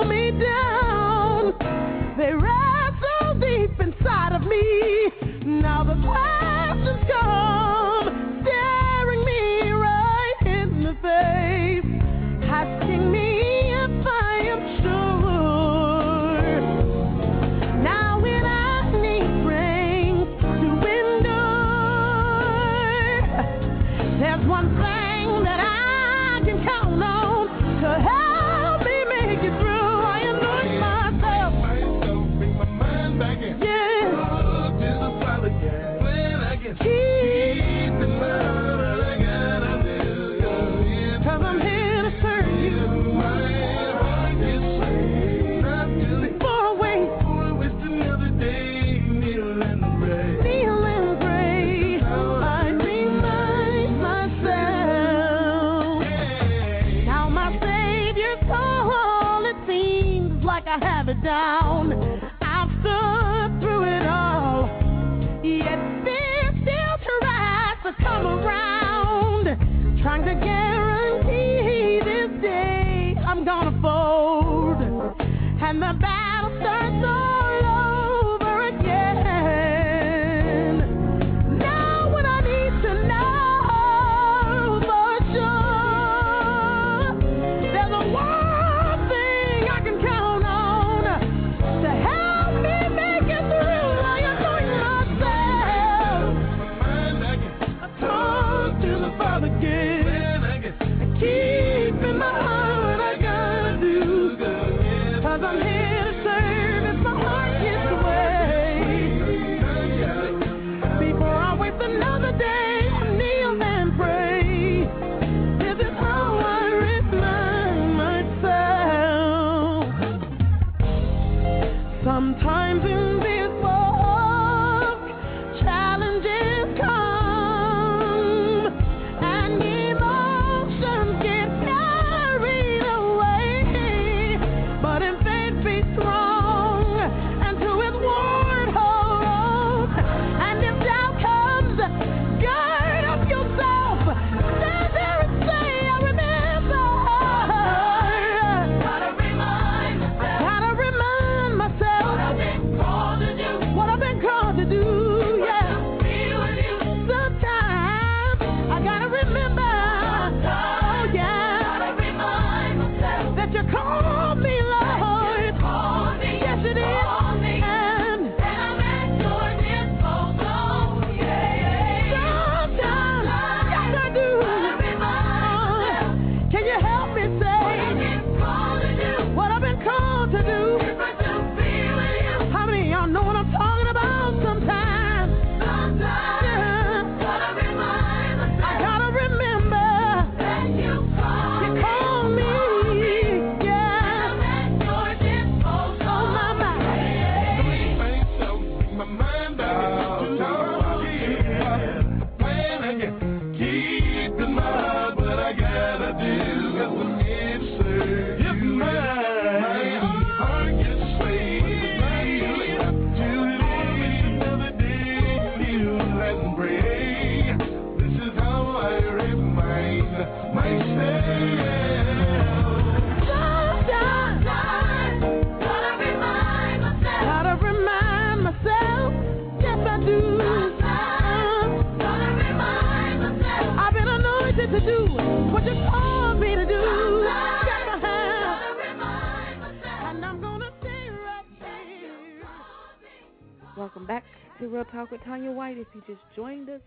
you just joined us,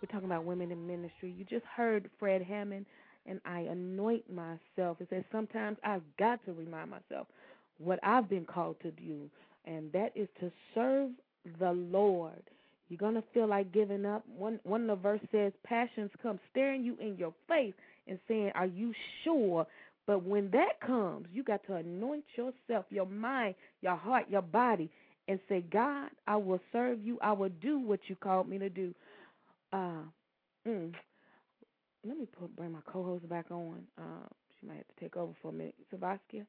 we're talking about women in ministry. You just heard Fred Hammond, and I anoint myself. It says sometimes I've got to remind myself what I've been called to do, and that is to serve the Lord. You're gonna feel like giving up. One one of the verse says, "Passions come staring you in your face and saying, Are you sure?" But when that comes, you got to anoint yourself, your mind, your heart, your body, and say, God, I will serve you. I will do what you called me to do. Uh, mm, let me put bring my co-host back on. Uh, she might have to take over for a minute. Savaskia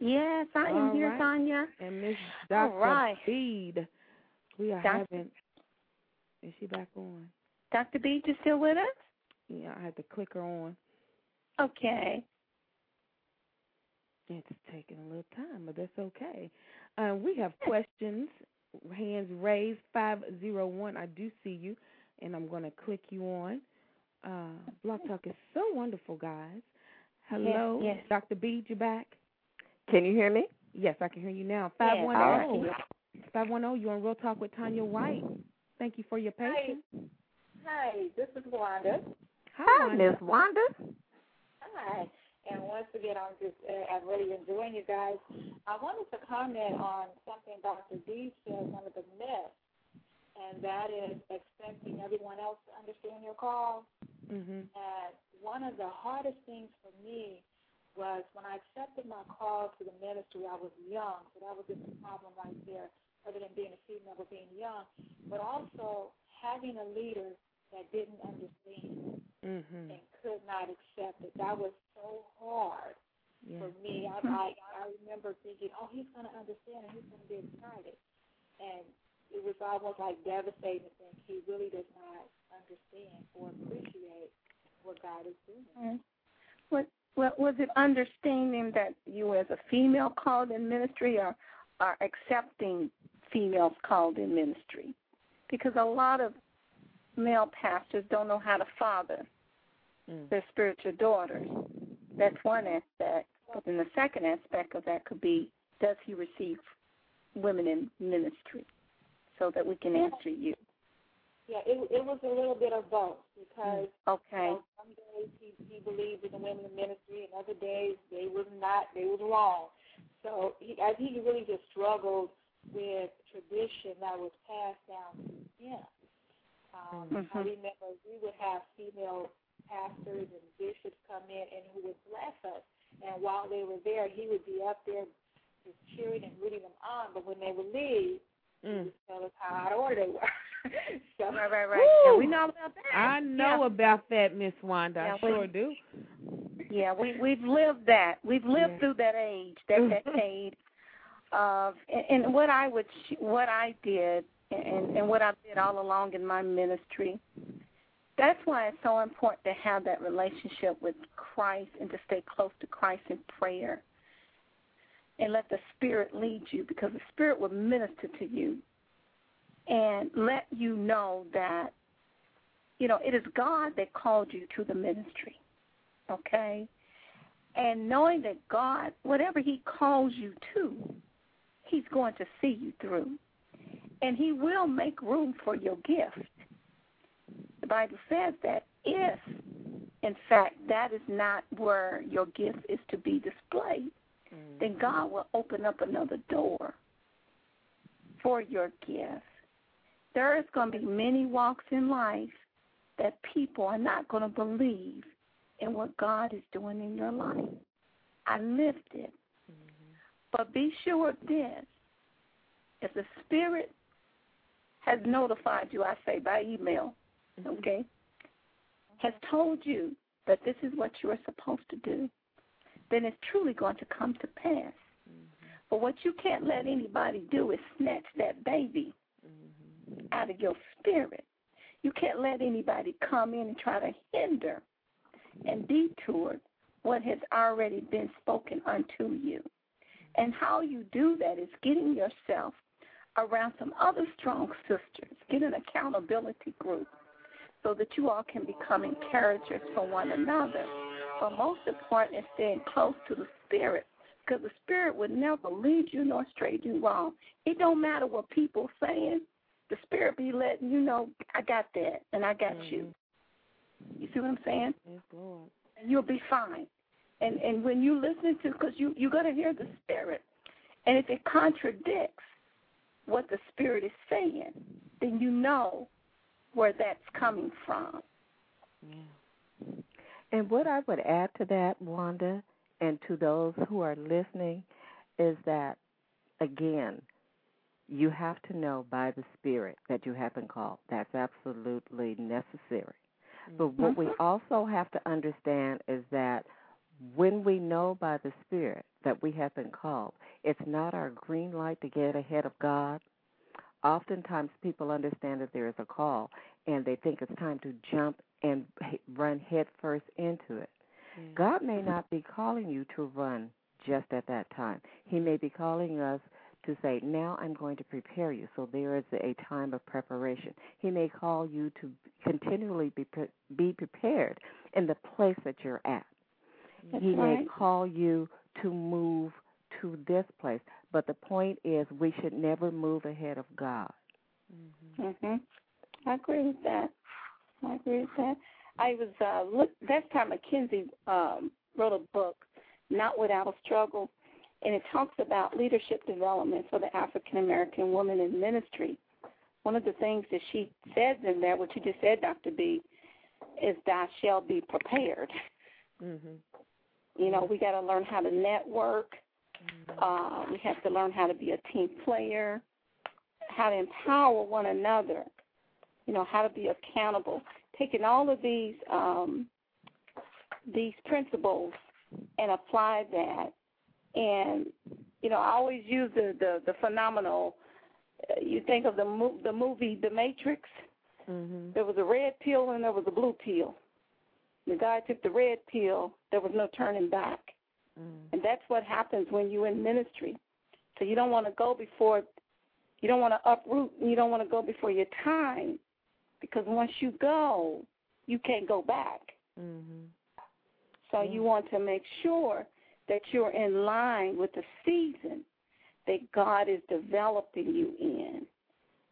Yes, I am All here, right. Tanya. and Miss All Dr. right. Speed. We are Doc- having. Is she back on? Dr. B, you still with us? Yeah, I had to click her on. Okay. It's taking a little time, but that's okay. Uh, we have questions. Hands raised, 501. I do see you, and I'm going to click you on. Uh, Blog Talk is so wonderful, guys. Hello, yes. Dr. B, you back? Can you hear me? Yes, I can hear you now. Yes, 510. I 510, you're on Real Talk with Tanya White. Thank you for your patience. Hi, this is Wanda. Hi, Wanda. Miss Wanda. Hi. And once again, I'm just, I'm really enjoying you guys. I wanted to comment on something Dr. D said, one of the myths, and that is expecting everyone else to understand your call. Mhm. And one of the hardest things for me was when I accepted my call to the ministry, I was young, so that was just a problem right there, other than being a female but being young, but also having a leader that didn't understand Mhm. and could not accept it. That was so hard. yeah. for me. I, I I remember thinking, oh, he's going to understand and he's going to be excited, and it was almost like devastating to think he really does not understand or appreciate what God is doing. Mm-hmm. What what was it understanding that you as a female called in ministry or are accepting females called in ministry? Because a lot of male pastors don't know how to father mm. their spiritual daughters. That's one aspect. But then the second aspect of that could be does he receive women in ministry so that we can answer you? Yeah, it it was a little bit of both because okay. You know, some days he he believed in the women in ministry, and other days they was not. They was wrong. So he I think he really just struggled with tradition that was passed down to him. Um, mm-hmm. I remember we would have female pastors and bishops come in and who would bless us, and while they were there, he would be up there just cheering and rooting them on. But when they would leave, mm. he would tell us how out of order they were. so, right, right, right. Yeah, we know about that. I know yeah. about that, Miss Wanda. Yeah, I sure we, do. Yeah, we we've lived that. We've lived yeah. through that age, that decade of, and, and what I would, what I did, and and what I did all along in my ministry. That's why it's so important to have that relationship with Christ and to stay close to Christ in prayer and let the Spirit lead you because the Spirit will minister to you and let you know that, you know, it is God that called you to the ministry, okay? And knowing that God, whatever He calls you to, He's going to see you through. And He will make room for your gift. The Bible says that if, in fact, that is not where your gift is to be displayed, mm-hmm. then God will open up another door for your gift there is going to be many walks in life that people are not going to believe in what God is doing in your life. I lived it. Mm-hmm. But be sure of this if the Spirit has notified you, I say by email. Okay, has told you that this is what you are supposed to do, then it's truly going to come to pass. Mm-hmm. But what you can't let anybody do is snatch that baby out of your spirit. You can't let anybody come in and try to hinder and detour what has already been spoken unto you. And how you do that is getting yourself around some other strong sisters, get an accountability group so that you all can become encouragers for one another. But most important is staying close to the Spirit because the Spirit would never lead you nor stray you wrong. It don't matter what people saying the spirit be letting you know, I got that and I got mm-hmm. you. You see what I'm saying? Yes, Lord. And you'll be fine. And and when you listen to, because you you got to hear the spirit, and if it contradicts what the spirit is saying, then you know where that's coming from. Yeah. And what I would add to that, Wanda, and to those who are listening, is that again, you have to know by the Spirit that you have been called. That's absolutely necessary. But what we mm-hmm. also have to understand is that when we know by the Spirit that we have been called, it's not our green light to get ahead of God. Oftentimes, people understand that there is a call and they think it's time to jump and run headfirst into it. Mm-hmm. God may not be calling you to run just at that time. He may be calling us to say, now I'm going to prepare you. So there is a time of preparation. He may call you to continually be be prepared in the place that you're at. That's he right. may call you to move to this place, but the point is we should never move ahead of God. Mm-hmm. Mhm. I agree with that. I agree with that. I was uh look that time McKenzie um wrote a book, Not Without a Struggle and it talks about leadership development for the African American woman in ministry. One of the things that she says in there, what you just said, Dr. B, is thou shall be prepared. Mm-hmm. You know, we got to learn how to network. Uh, we have to learn how to be a team player, how to empower one another. You know, how to be accountable. Taking all of these um, these principles and apply that. And you know, I always use the the, the phenomenal. Uh, you think of the mo- the movie The Matrix. Mm-hmm. There was a red pill and there was a blue pill. The guy took the red pill. There was no turning back. Mm. And that's what happens when you're in ministry. So you don't want to go before, you don't want to uproot, and you don't want to go before your time, because once you go, you can't go back. Mm-hmm. So Yeah. you want to make sure that you're in line with the season that God is developing you in.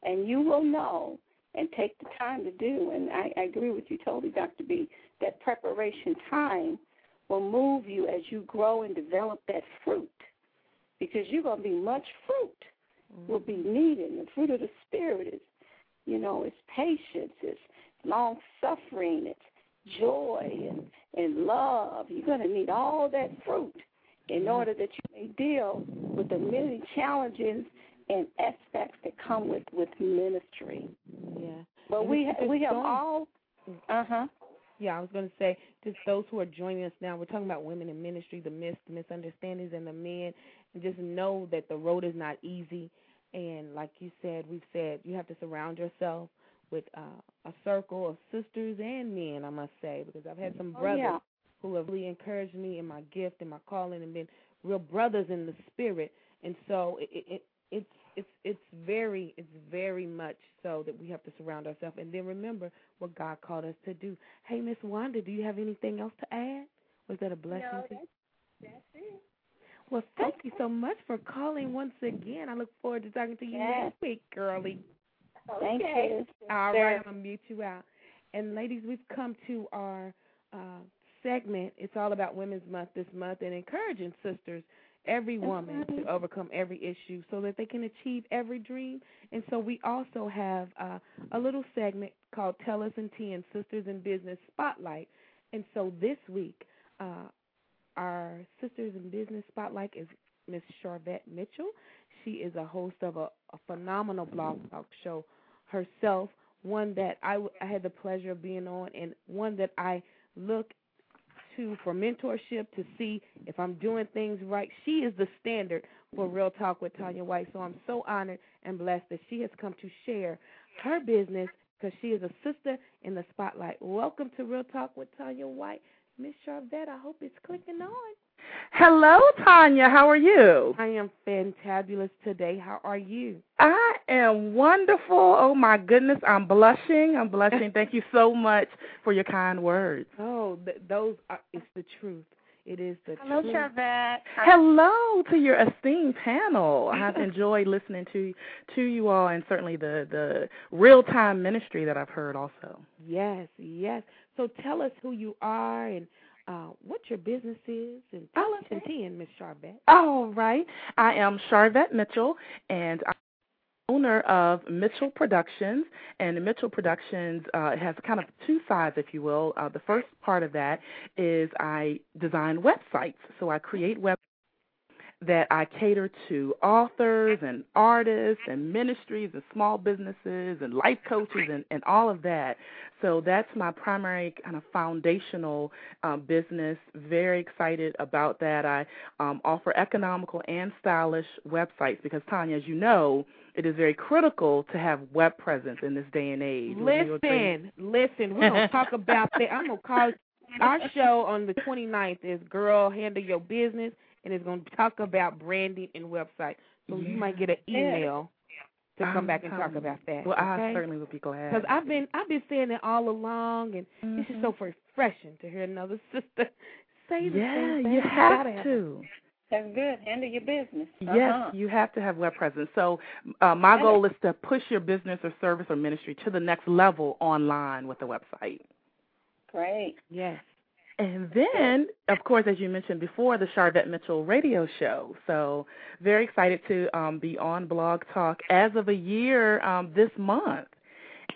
And you will know and take the time to do. And I, I agree with you totally, Dr. B, that preparation time will move you as you grow and develop that fruit. Because you're going to be much fruit will be needed. The fruit of the Spirit is, you know, it's patience, it's long suffering, it's joy and, and love. You're going to need all that fruit in order that you may deal with the many challenges and aspects that come with, with ministry. Yeah. But And we we have all uh huh. Yeah, I was going to say, just those who are joining us now, we're talking about women in ministry, the myths, the misunderstandings, and the men. And just know that the road is not easy. And like you said, we've said, you have to surround yourself with uh, a circle of sisters and men, I must say, because I've had some Oh, brothers yeah. who have really encouraged me in my gift and my calling and been real brothers in the spirit. And so it, it, it it's it's it's very it's very much so that we have to surround ourselves and then remember what God called us to do. Hey, Miss Wanda, do you have anything else to add? Was that a blessing No, to you? that's, that's it. Well, thank you so much for calling once again. I look forward to talking to you Yes. next week, girlie. Thank Okay. you. All Sure. right, I'm gonna mute you out. And ladies, we've come to our uh, segment. It's all about Women's Month this month and encouraging sisters, every woman, to overcome every issue so that they can achieve every dream. And so we also have uh, a little segment called Tell Us in Ten Sisters in Business Spotlight. And so this week, uh, our Sisters in Business Spotlight is Miss Charvette Mitchell. She is a host of a, a phenomenal blog talk show herself, one that I, w- I had the pleasure of being on, and one that I look to for mentorship to see if I'm doing things right. She is the standard for Real Talk with Tanya White. So I'm so honored and blessed that she has come to share her business because she is a sister in the spotlight. Welcome to Real Talk with Tanya White. Miss Charvette, I hope it's clicking on. Hello, Tanya. How are you? I am fantabulous today. How are you? I am wonderful. Oh my goodness, I'm blushing. I'm blushing. Thank you so much for your kind words. Oh, th- those are it's the truth. It is the Hello, truth. Charvette. Hello to your esteemed panel. I've enjoyed listening to to you all, and certainly the the real time ministry that I've heard also. Yes, yes. So tell us who you are and uh, what your business is, and tell us in ten, Miss Charvette. All right. I am Charvette Mitchell, and I'm owner of Mitchell Productions. And Mitchell Productions uh, has kind of two sides, if you will. Uh, the first part of that is I design websites. So I create web that I cater to authors and artists and ministries and small businesses and life coaches and, and all of that. So that's my primary kind of foundational um, business. Very excited about that. I um, offer economical and stylish websites because, Tanya, as you know, it is very critical to have web presence in this day and age. Would you agree? Listen, listen. We're gonna talk about that. I'm gonna call our show on the 29th is "Girl Handle Your Business," and it's gonna talk about branding and website. So you might get an email to come I'm back and talk about that. Well, I certainly would be glad. Because I've been I've been saying it all along, and it's just so refreshing to hear another sister say the yeah, same thing. Yeah, you gotta have to. That's good. Handle your business. Yes, Uh-huh. you have to have web presence. So, uh, my goal is to push your business or service or ministry to the next level online with the website. Great. Yes. And then, of course, as you mentioned before, the Charvette Mitchell radio show. So, very excited to um, be on Blog Talk as of a year um, this month.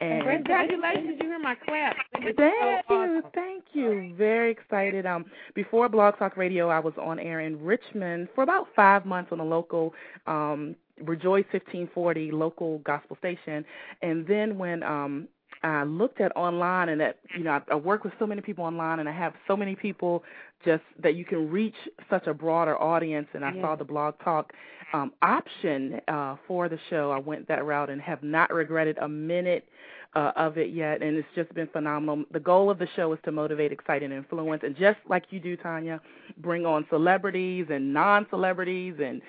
And Congratulations! You hear my clap. Thank so you, awesome. thank you. Very excited. Um, before Blog Talk Radio, I was on air in Richmond for about five months on a local um, Rejoice 1540 local gospel station, and then when um, I looked at online, and that you know I, I work with so many people online, and I have so many people just that you can reach such a broader audience. And I Yeah. saw the blog talk um, option uh, for the show. I went that route and have not regretted a minute uh, of it yet, and it's just been phenomenal. The goal of the show is to motivate, excite, and influence, and just like you do, Tanya, bring on celebrities and non-celebrities and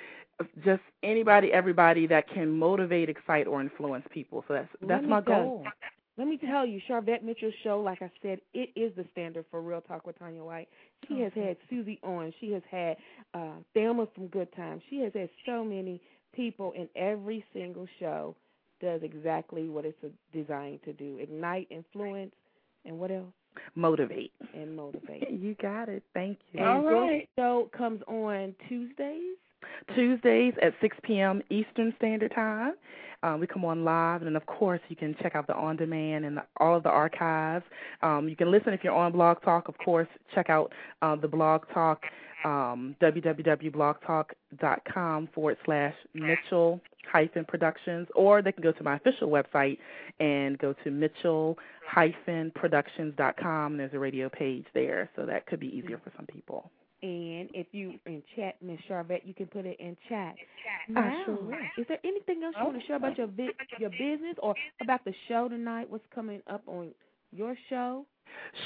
just anybody, everybody that can motivate, excite, or influence people. So that's that's my goal. Let me tell you, Charvette Mitchell's show, like I said, it is the standard for Real Talk with Tanya White. She has had Susie on. She has had uh, Thelma from Good Times. She has had so many people in every single show does exactly what it's designed to do ignite, influence, and what else? Motivate. And motivate. You got it. Thank you. And your show comes on Tuesdays. Tuesdays at 6 p.m. Eastern Standard Time. Um, we come on live, and of course you can check out the on demand and the, all of the archives. Um, you can listen if you're on Blog Talk. Of course, check out uh, the Blog Talk um, www.blogtalk.com forward slash Mitchell hyphen Productions, or they can go to my official website and go to Mitchell hyphen Productions.com. There's a radio page there, so that could be easier for some people. And if you in chat, Miss Charvette, you can put it in chat. I Now, sure. Is there anything else you want to share about your vi- your business or about the show tonight? What's coming up on your show?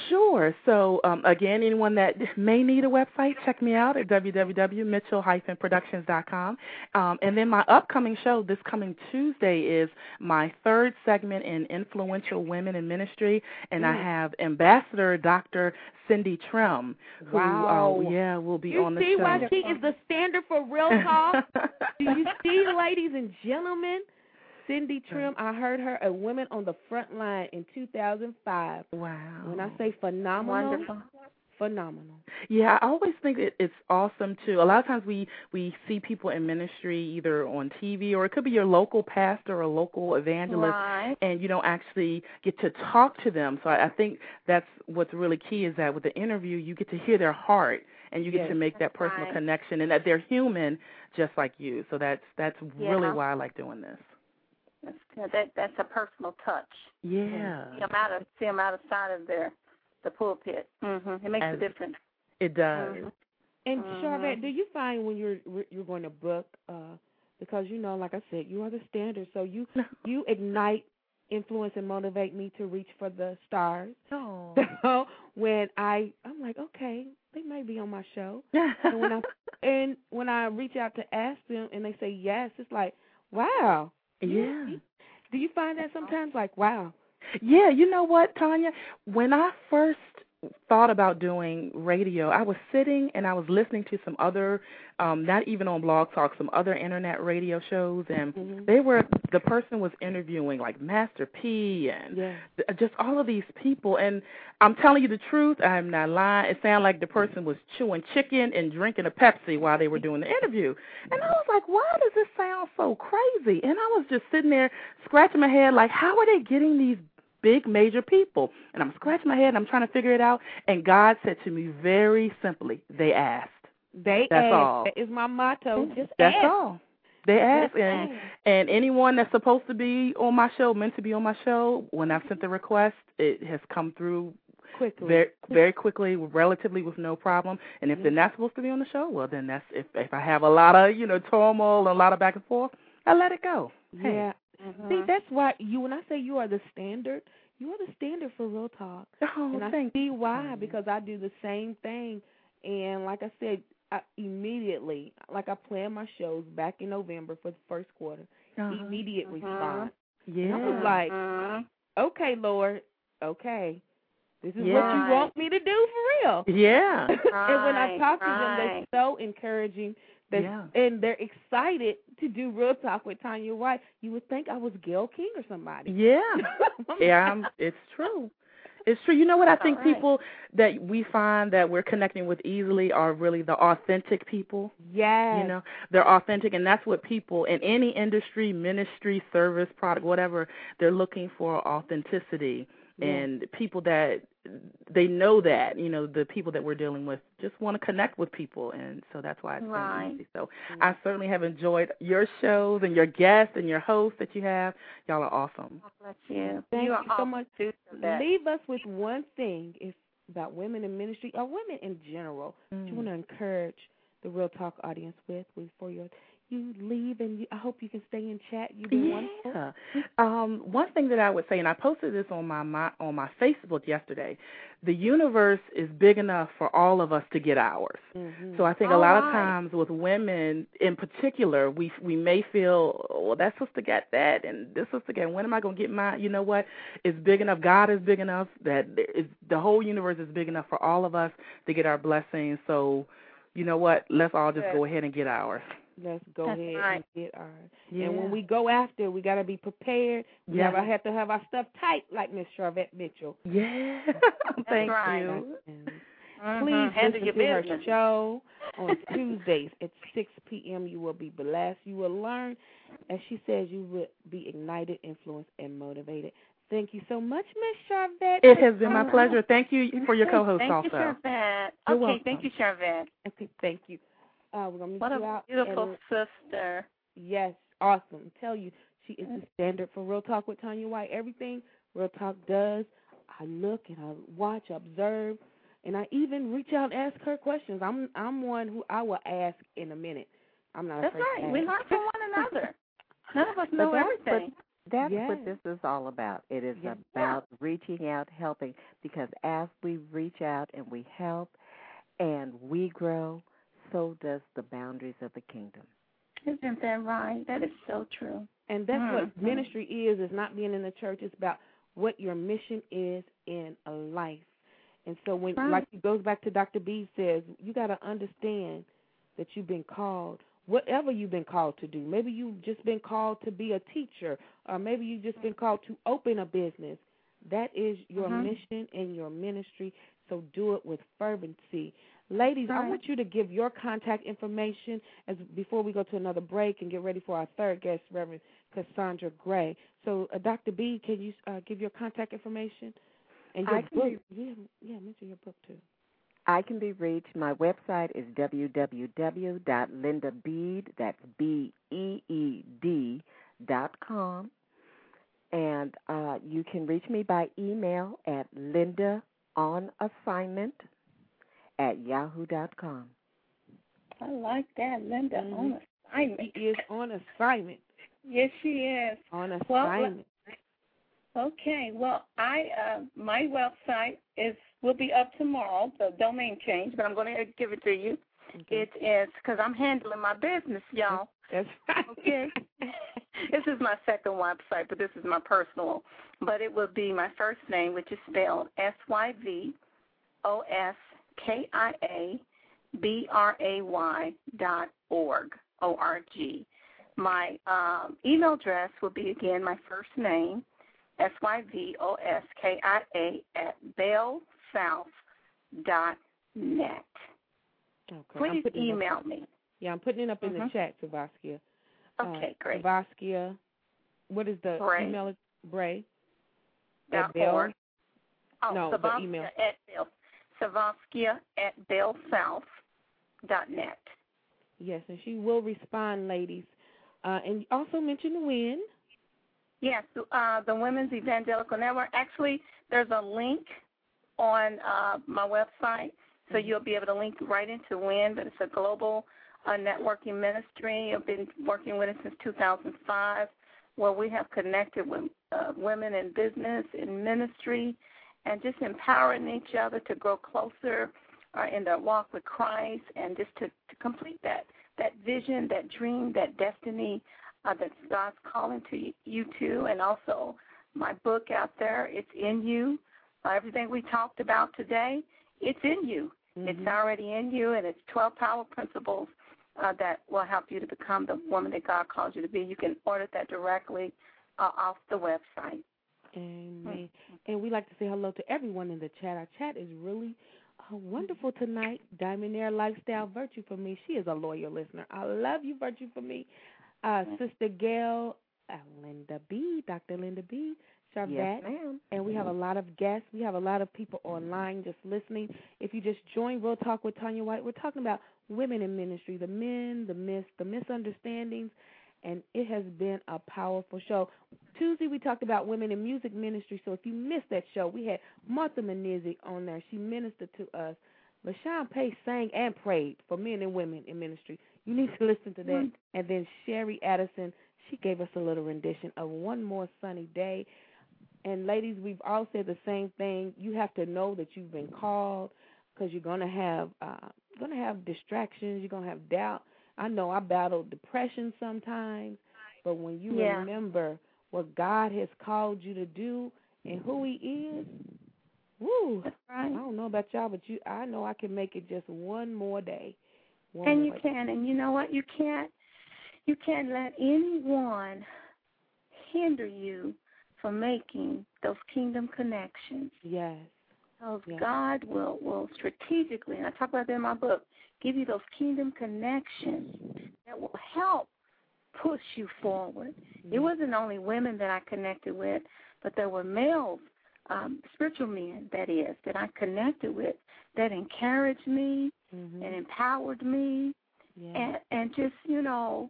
Sure. So um, again, anyone that may need a website, check me out at www.mitchell-productions.com. Um, and then my upcoming show this coming Tuesday is my third segment in influential women in ministry, and I have Ambassador Dr. Cindy Trimm, who Wow. uh, yeah will be you on the show. You see why she is the standard for real talk? Do you see, ladies and gentlemen? Cindy Trimm, I heard her a Women on the Front Line in 2005. Wow. When I say phenomenal, Wonderful. phenomenal. Yeah, I always think it, it's awesome too. A lot of times we we see people in ministry either on TV or it could be your local pastor or local evangelist, Right. and you don't actually get to talk to them. So I, I think that's what's really key is that with the interview you get to hear their heart and you get Yes. to make that personal right. connection and that they're human just like you. So that's that's really why I like doing this. That's. That that's a personal touch. Yeah, See them out of see them out of sight of their the pulpit. Mhm. It makes As- a difference. it does. Mhm. And Mhm. Charvette, do you find when you're you're going to book, uh, because you know, like I said, you are the standard, so you you ignite, influence, and motivate me to reach for the stars. Oh. So when I I'm like, okay, they may be on my show, and when I and when I reach out to ask them and they say yes, it's like, wow. Yeah. Do you find that sometimes like, wow? Yeah, you know what, Tanya? When I first thought about doing radio, I was sitting and I was listening to some other, um, not even on Blog Talk, some other internet radio shows, and Mhm. they were the person was interviewing like Master P and Yeah. th- just all of these people. And I'm telling you the truth, I'm not lying. It sounded like the person was chewing chicken and drinking a Pepsi while they were doing the interview. And I was like, why does this sound so crazy? And I was just sitting there scratching my head, like, how are they getting these big major people? And I'm scratching my head and I'm trying to figure it out. And God said to me very simply, they asked. They That's ask. all. That is my motto. Just That's ask. all. They asked, Just and ask. and anyone that's supposed to be on my show, meant to be on my show, when I've sent the request, it has come through quickly. very very quickly, relatively with no problem. And if Mhm. they're not supposed to be on the show, well then that's if if I have a lot of you know turmoil and a lot of back and forth, I let it go. Hey. Yeah. Mhm. See, that's why you when I say you are the standard, you are the standard for real talk. Oh, and I thank see why because I do the same thing. And like I said, I immediately, like I planned my shows back in November for the first quarter, Uh-huh. immediate Mhm. response. Yeah. I was like, Mhm. okay, Lord, okay, this is what you want me to do for real. yeah. and when I talk to them, they're so encouraging. Yeah. And they're excited to do Real Talk with Tanya White. You would think I was Gayle King or somebody. Yeah. yeah, I'm, it's true. It's true. You know what? I think right. people that we find that we're connecting with easily are really the authentic people. Yes. You know, they're authentic, and that's what people in any industry, ministry, service, product, whatever, they're looking for authenticity. And people that they know that you know the people that we're dealing with just want to connect with people and so that's why it's right. been easy. So i certainly have enjoyed your shows and your guests and your hosts that you have. Y'all are awesome. Bless you. Thank you, you, so much leave us with one thing if about women in ministry or women in general mm. you want to encourage the real talk audience with before your you leave, and you, I hope you can stay in chat. You've been yeah. wonderful. Um, one thing that I would say, and I posted this on my, my on my Facebook yesterday, the universe is big enough for all of us to get ours. Mm-hmm. So I think all a lot right. of times with women in particular, we we may feel, well, that sister got that, and this sister got. When am I gonna get mine? You know what? It's big enough. God is big enough that it's, the whole universe is big enough for all of us to get our blessings. So, you know what? Let's all just go ahead and get ours. Let's go That's ahead right. and get ours. Yeah. And when we go after, we got to be prepared. We Yeah. have, I have to have our stuff tight, like Miss Charvette Mitchell. Yeah. Thank right. you. And Mhm. Please handle listen your to her show on Tuesdays at 6 p.m. You will be blessed. You will learn, as she says, you will be ignited, influenced, and motivated. Thank you so much, Miss Charvette. It has been my Uh-huh. pleasure. Thank you for your co-host Thank also. you, Charvette. You're okay, welcome. thank you, Charvette. Okay, thank you. Uh, we're gonna meet What you a out. beautiful at- sister. Yes, awesome. Tell you, she is the standard for Real Talk with Tanya White. Everything Real Talk does, I look and I watch, observe, and I even reach out and ask her questions. I'm I'm one who I will ask in a minute. I'm not That's afraid right. to We learn from one another. None of us know that's everything. That's Yes. what this is all about. It is Yes. about reaching out, helping, because as we reach out and we help and we grow, so does the boundaries of the kingdom. Isn't that right? That is so true. And that's what Mhm. ministry is, is not being in the church. It's about what your mission is in a life. And so when Right. like it goes back to Dr. B says, you gotta understand that you've been called whatever you've been called to do. Maybe you've just been called to be a teacher, or maybe you've just been called to open a business. That is your Mhm. mission and your ministry, so do it with fervency. Ladies, I want you to give your contact information as before we go to another break and get ready for our third guest, Reverend Cassandra Gray. So, uh, Dr. B, can you uh, give your contact information and your I can book? yeah, yeah, mention your book too. I can be reached. My website is www.lindabeed, that's B E E D dot com. And uh, you can reach me by email at linda on assignment at yahoo.com. I like that, Linda. Mhm. On assignment. She is on assignment. Yes, she is. On Well, assignment. Okay. Well, I uh, my website is will be up tomorrow. The domain change, but I'm going to give it to you. Okay. It is because I'm handling my business, y'all. That's right. Okay. this is my second website, but this is my personal. But it will be my first name, which is spelled S Y V O S K I A B R A Y dot org O R G. My um, email address will be again my first name, S Y V O S K I A at bellsouth dot net. Okay. Please it up- email me. Yeah, I'm putting it up in the Mhm. chat, Savaskia. Okay, uh, great. Savaskia. What is the Bray. email? Bray. Dot org. Oh, No, the email. At Bell, Savaskia at bellsouth dot net. Yes, and she will respond, ladies. Uh, and also mention the win. Yes, uh, the Women's Evangelical Network. Actually, there's a link on uh, my website, so Mm-hmm. you'll be able to link right into WIN, but it's a global uh, networking ministry. I've been working with it since 2005, where we have connected with uh, women in business, in ministry, and just empowering each other to grow closer uh, in their walk with Christ and just to, to complete that, that vision, that dream, that destiny uh, that God's calling to y- you to, and also my book out there. It's in you. Uh, everything we talked about today, it's in you. It's already in you, and it's 12 power principles uh, that will help you to become the woman that God calls you to be. You can order that directly uh, off the website. Amen. And we like to say hello to everyone in the chat. Our chat is really uh, wonderful tonight. Diamond Air Lifestyle Virtue for me. She is a loyal listener. I love you, Virtue for me. Uh, Sister Gail, uh, Linda B, Dr. Linda B Charvette. Yes, ma'am. And we have a lot of guests. We have a lot of people online just listening. If you just join Real Talk with Tanya White, we're talking about women in ministry, the men, the myths, the misunderstandings, and it has been a powerful show. Tuesday we talked about women in music ministry. So if you missed that show, we had Martha Munizzi on there. She ministered to us. LaShun Pace sang and prayed for men and women in ministry. You need to listen to that. Mm-hmm. And then Sherry Addison, she gave us a little rendition of One More Sunny Day. And ladies, we've all said the same thing. You have to know that you've been called because you're gonna have uh, gonna have distractions. You're gonna have doubt. I know I battle depression sometimes, but when you yeah. remember what God has called you to do and who He is, woo! Right. I don't know about y'all, but you, I know I can make it just one more day. One and you day. can, and you know what? You can't, you can't let anyone hinder you from making those kingdom connections. Yes. Because yes. God will will strategically, and I talk about that in my book, give you those kingdom connections that will help push you forward. Mm-hmm. It wasn't only women that I connected with, but there were males, um, spiritual men, that is, that I connected with that encouraged me mm-hmm. and empowered me yeah. and and just, you know,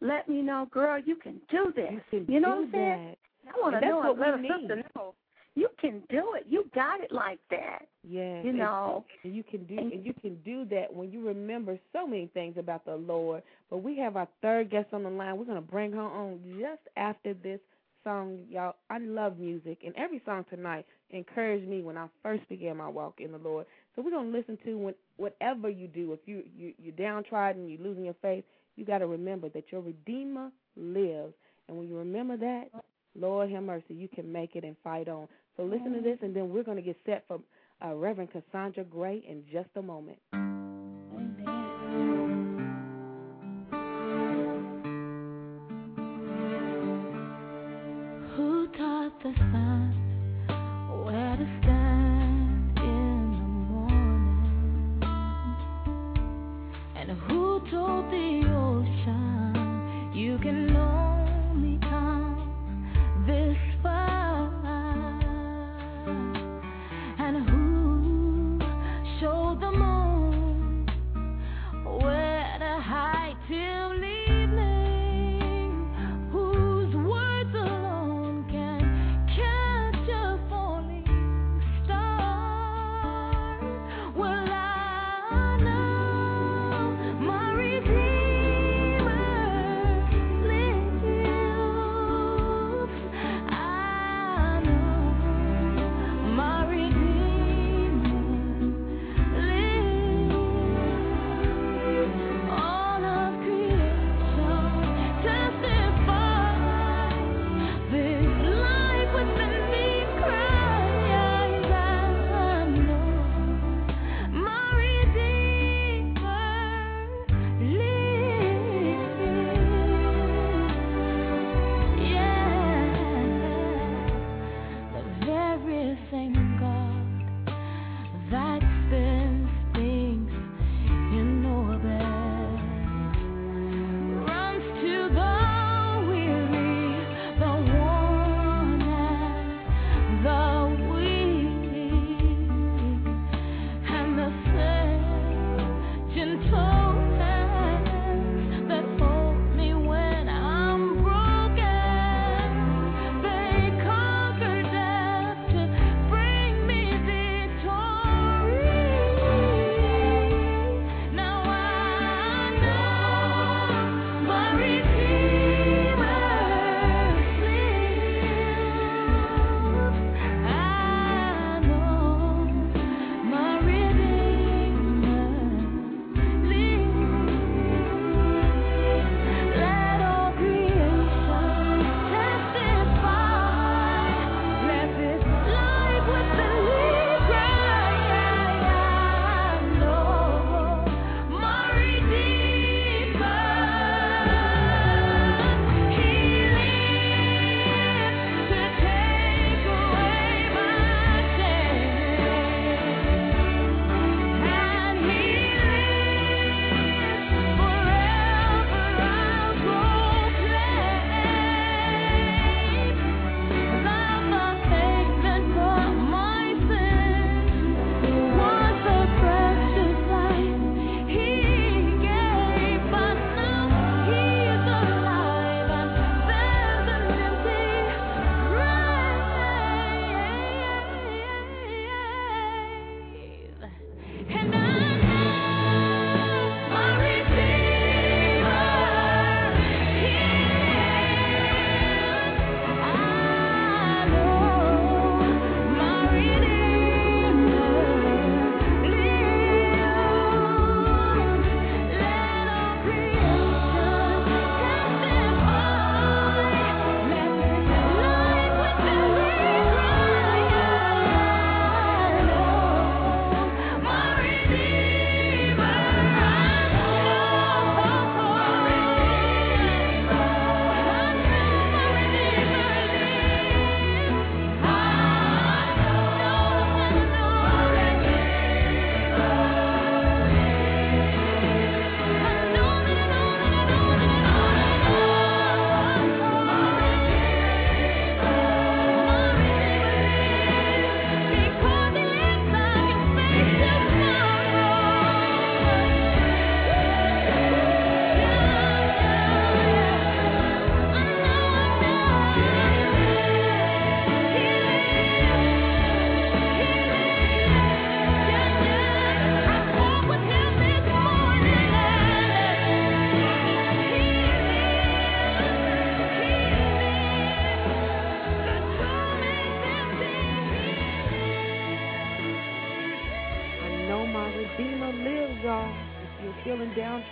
let me know, girl, you can do this. You, you know what I'm saying? I want to know what let we a sister know you can do it. You got it like that. Yeah. You know. And you can do and you can do that when you remember so many things about the Lord. But we have our third guest on the line. We're gonna bring her on just after this song, y'all. I love music and every song tonight encouraged me when I first began my walk in the Lord. So we're gonna listen to when whatever you do, if you, you you're downtrodden, you're losing your faith, you gotta remember that your Redeemer lives. And when you remember that, Lord have mercy, you can make it and fight on. So listen to this, and then we're going to get set for uh, Reverend Cassandra Gray in just a moment.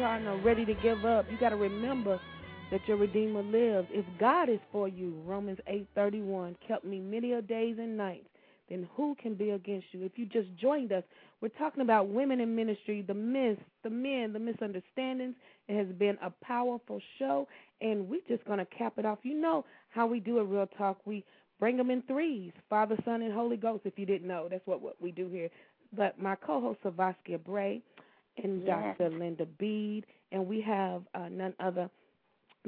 Downtrodden or ready to give up, you got to remember that your Redeemer lives. If God is for you, Romans 8:31, kept me many a days and nights, then who can be against you? If you just joined us, we're talking about women in ministry, the myths, the men, the misunderstandings. It has been a powerful show, and we're just going to cap it off. You know how we do a real talk. We bring them in threes Father, Son, and Holy Ghost, if you didn't know. That's what, what we do here. But my co host, Savaskia Bray, and Yes. Dr. Linda Beed, and we have uh, none other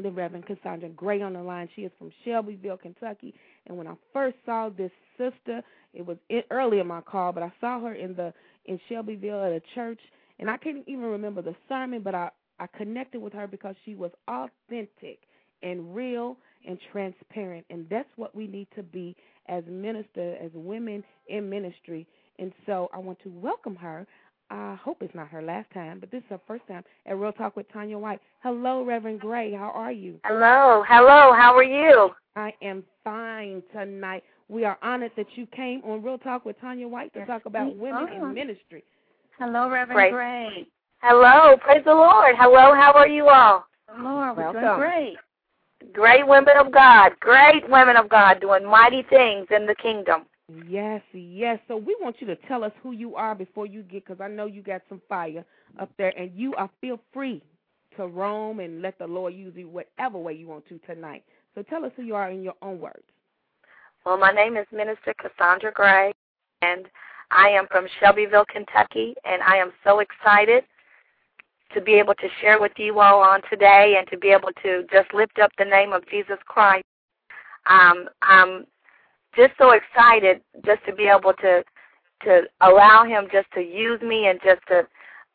the Reverend Cassandra Gray on the line. She is from Shelbyville, Kentucky. And when I first saw this sister, it was early in my call, but I saw her in the in Shelbyville at a church, and I can't even remember the sermon, but I I connected with her because she was authentic and real and transparent, and that's what we need to be as ministers, as women in ministry. And so I want to welcome her. I hope it's not her last time, but this is her first time at Real Talk with Tanya White. Hello, Reverend Gray. How are you? Hello, hello. How are you? I am fine tonight. We are honored that you came on Real Talk with Tanya White to Yes, talk about women are. in ministry. Hello, Reverend Great. Gray. Hello, praise the Lord. Hello, how are you all? Lord, we're doing great. Great women of God, great women of God doing mighty things in the kingdom. Yes, yes. So we want you to tell us who you are before you get, because I know you got some fire up there, and you are feel free to roam and let the Lord use you whatever way you want to tonight. So tell us who you are in your own words. Well, my name is Minister Cassandra Gray, and I am from Shelbyville, Kentucky, and I am so excited to be able to share with you all on today and to be able to just lift up the name of Jesus Christ. Um, I'm just so excited just to be able to to allow him just to use me and just to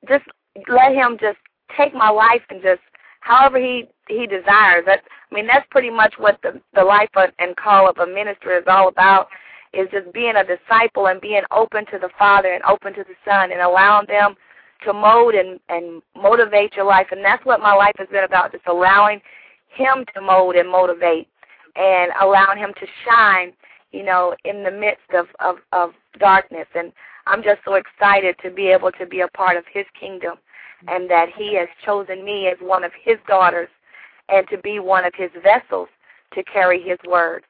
just let him just take my life and just however he he desires. That I mean that's pretty much what the the life and call of a minister is all about is just being a disciple and being open to the Father and open to the Son and allowing them to mold and and motivate your life and that's what my life has been about just allowing him to mold and motivate and allowing him to shine you know in the midst of of of darkness and I'm just so excited to be able to be a part of his kingdom and that he has chosen me as one of his daughters and to be one of his vessels to carry his word.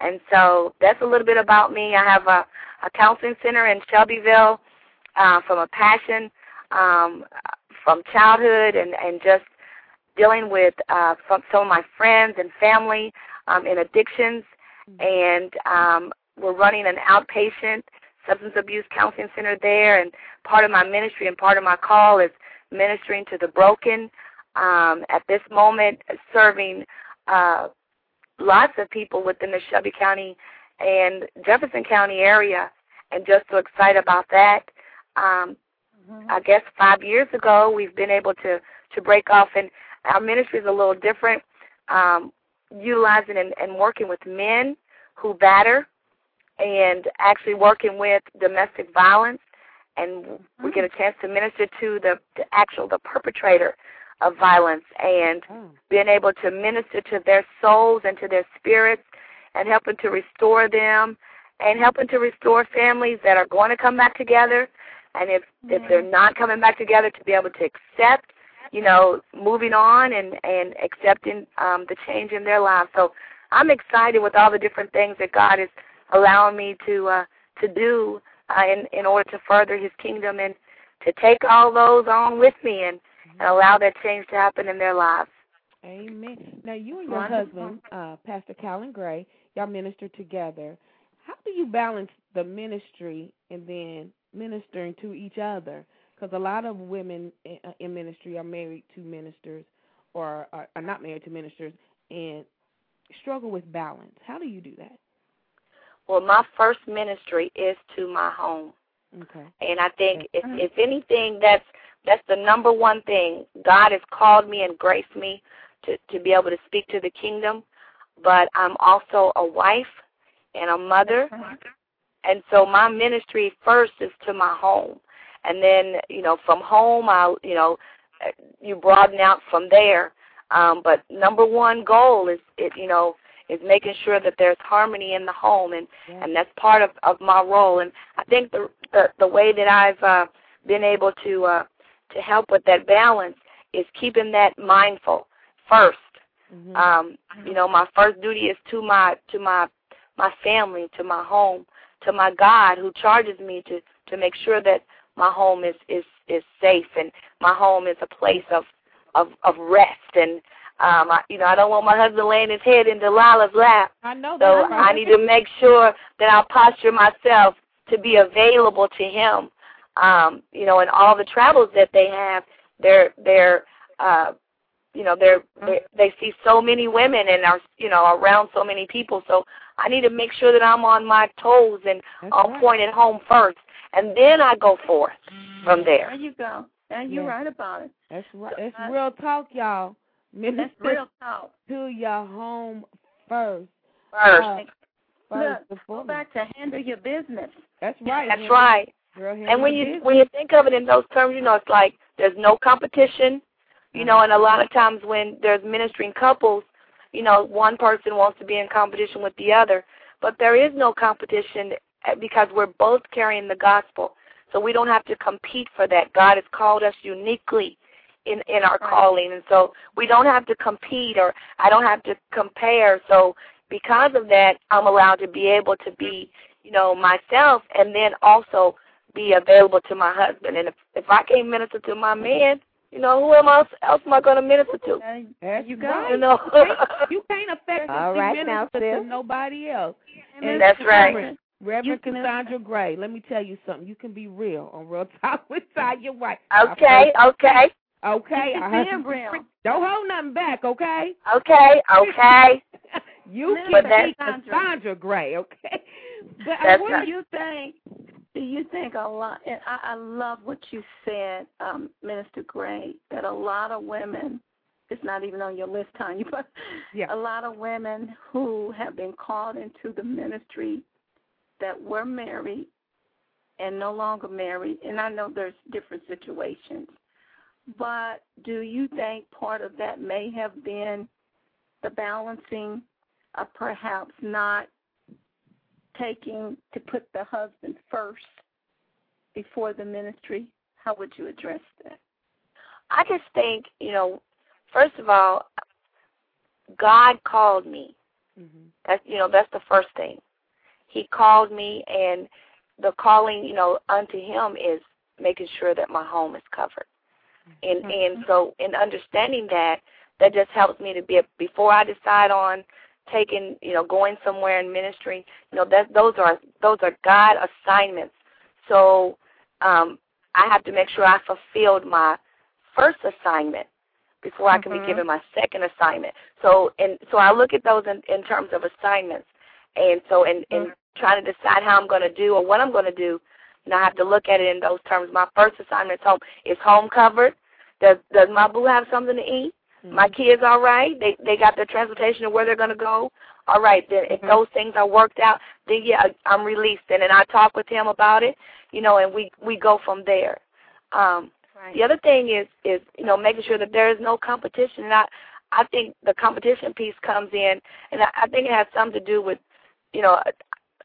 And so that's a little bit about me. I have a, a counseling center in Shelbyville uh, from a passion um, from childhood and, and just dealing with uh, some, some of my friends and family um, in addictions. And um, we're running an outpatient substance abuse counseling center there. And part of my ministry and part of my call is ministering to the broken. Um, at this moment, serving uh, lots of people within the Shelby County and Jefferson County area, and just so excited about that. Um, I guess five years ago, we've been able to to break off, and our ministry is a little different, um, utilizing and, and working with men who batter, and actually working with domestic violence, and we get a mm. chance to minister to the, the actual the perpetrator of violence, and mm. being able to minister to their souls and to their spirits, and helping to restore them, and helping to restore families that are going to come back together, and if if they're not coming back together, to be able to accept, you know, moving on and and accepting um, the change in their lives. So I'm excited with all the different things that God is allowing me to uh, to do uh, in in order to further His kingdom and to take all those on with me and, and allow that change to happen in their lives. Amen. Now you and your husband, uh, Pastor Callan Gray, y'all minister together. How do you balance the ministry and then ministering to each other? Because a lot of women in, uh, ministry are married to ministers or are, are not married to ministers and struggle with balance. How do you do that? Well, my first ministry is to my home. Okay. And I think if if anything that's that's the number one thing. God has called me and graced me to, to be able to speak to the kingdom. But I'm also a wife and a mother. And so my ministry first is to my home. And then, you know, from home I'll you know, you broaden out from there. Um, but number one goal is it you know, is making sure that there's harmony in the home and Yeah. and that's part of of my role and i think the the, the way that i've uh been able to uh to help with that balance is keeping that mindful 1st Mhm. Um, you know, my first duty is to my to my my family, to my home, to my God who charges me to to make sure that my home is is is safe and my home is a place of of of rest and um I, you know I don't want my husband laying his head in Delilah's lap I know so that. I need to make sure that I posture myself to be available to him. Um, you know, and all the travels that they have, they're they're uh you know, they're they, they see so many women and are you know, around so many people. So I need to make sure that I'm on my toes and That's on right. point at home first. And then I go forth from There there. you go. And you're Yeah. right about it. That's right. That's Uh, real talk, y'all. That's real talk. to your home first. First. Uh, first Look, before go back to handle your business. That's right. That's handle- right. Girl, And when you business. when you think of it in those terms, you know, it's like there's no competition. You know, and a lot of times when there's ministering couples, you know, one person wants to be in competition with the other, but there is no competition eh, because we're both carrying the gospel. So we don't have to compete for that. God has called us uniquely in in our calling, and so we don't have to compete or I don't have to compare. So because of that, I'm allowed to be able to be, you know, myself, and then also be available to my husband. And if if I can't minister to my man, you know, who am else else am I going to minister to? There you go. right. You know. You can't- you can't effectively All right now, minister to nobody else. And That's right. Reverend, Reverend You can- Cassandra Gray, let me tell you something. You can be real on Real Talk with Tanya White. Okay, okay, Okay. You I can heard be real. Don't hold nothing back, okay? okay, okay. you But can that's- be Cassandra Gray, okay? But uh, I That's wonder right. do you think do you think a lot and I, I love what you said, um, Minister Gray, that a lot of women it's not even on your list, Tanya, but Yeah. a lot of women who have been called into the ministry that were married and no longer married, and I know there's different situations, but do you think part of that may have been the balancing of perhaps not taking to put the husband first before the ministry? How would you address that? I just think, you know, first of all, God called me. Mhm. That's you know, that's the first thing. He called me and the calling, you know, unto him is making sure that my home is covered. And and so in understanding that, that just helps me to be before I decide on taking, you know, going somewhere in ministry, you know, that those are those are God assignments. So um I have to make sure I fulfilled my first assignment before I can be given my second assignment. So and so I look at those in, in terms of assignments. And so in, in trying to decide how I'm gonna do or what I'm gonna do, you know, I have to look at it in those terms. My first assignment is home is home covered. Does does my boo have something to eat? My kids all right? They they got their transportation and where they're gonna go? All right, then if those things are worked out, then yeah, I'm released and then I talk with him about it, you know, and we we go from there. Um the other thing is is you know making sure that there is no competition, and I I think the competition piece comes in, and I, I think it has something to do with you know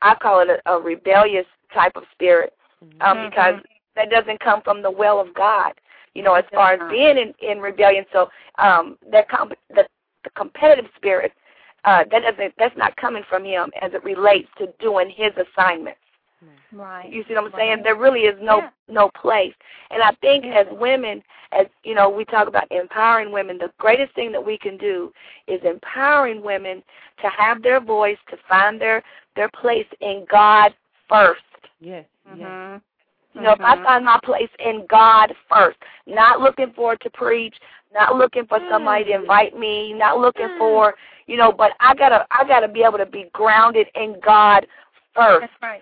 I call it a, a rebellious type of spirit um, because that doesn't come from the will of God. You know, as far as being in, in rebellion, so um, that comp- the, the competitive spirit uh, that doesn't that's not coming from Him as it relates to doing His assignments. Right. You see what I'm saying? There really is no Yeah. no place. And I think as women, as you know, we talk about empowering women, the greatest thing that we can do is empowering women to have their voice, to find their their place in God first. Yes. Yes. You know, if I uh-huh. find my place in God first, not looking for to preach, not looking for somebody to mm. invite me, not looking mm. for, you know, but I gotta I gotta be able to be grounded in God first. That's right.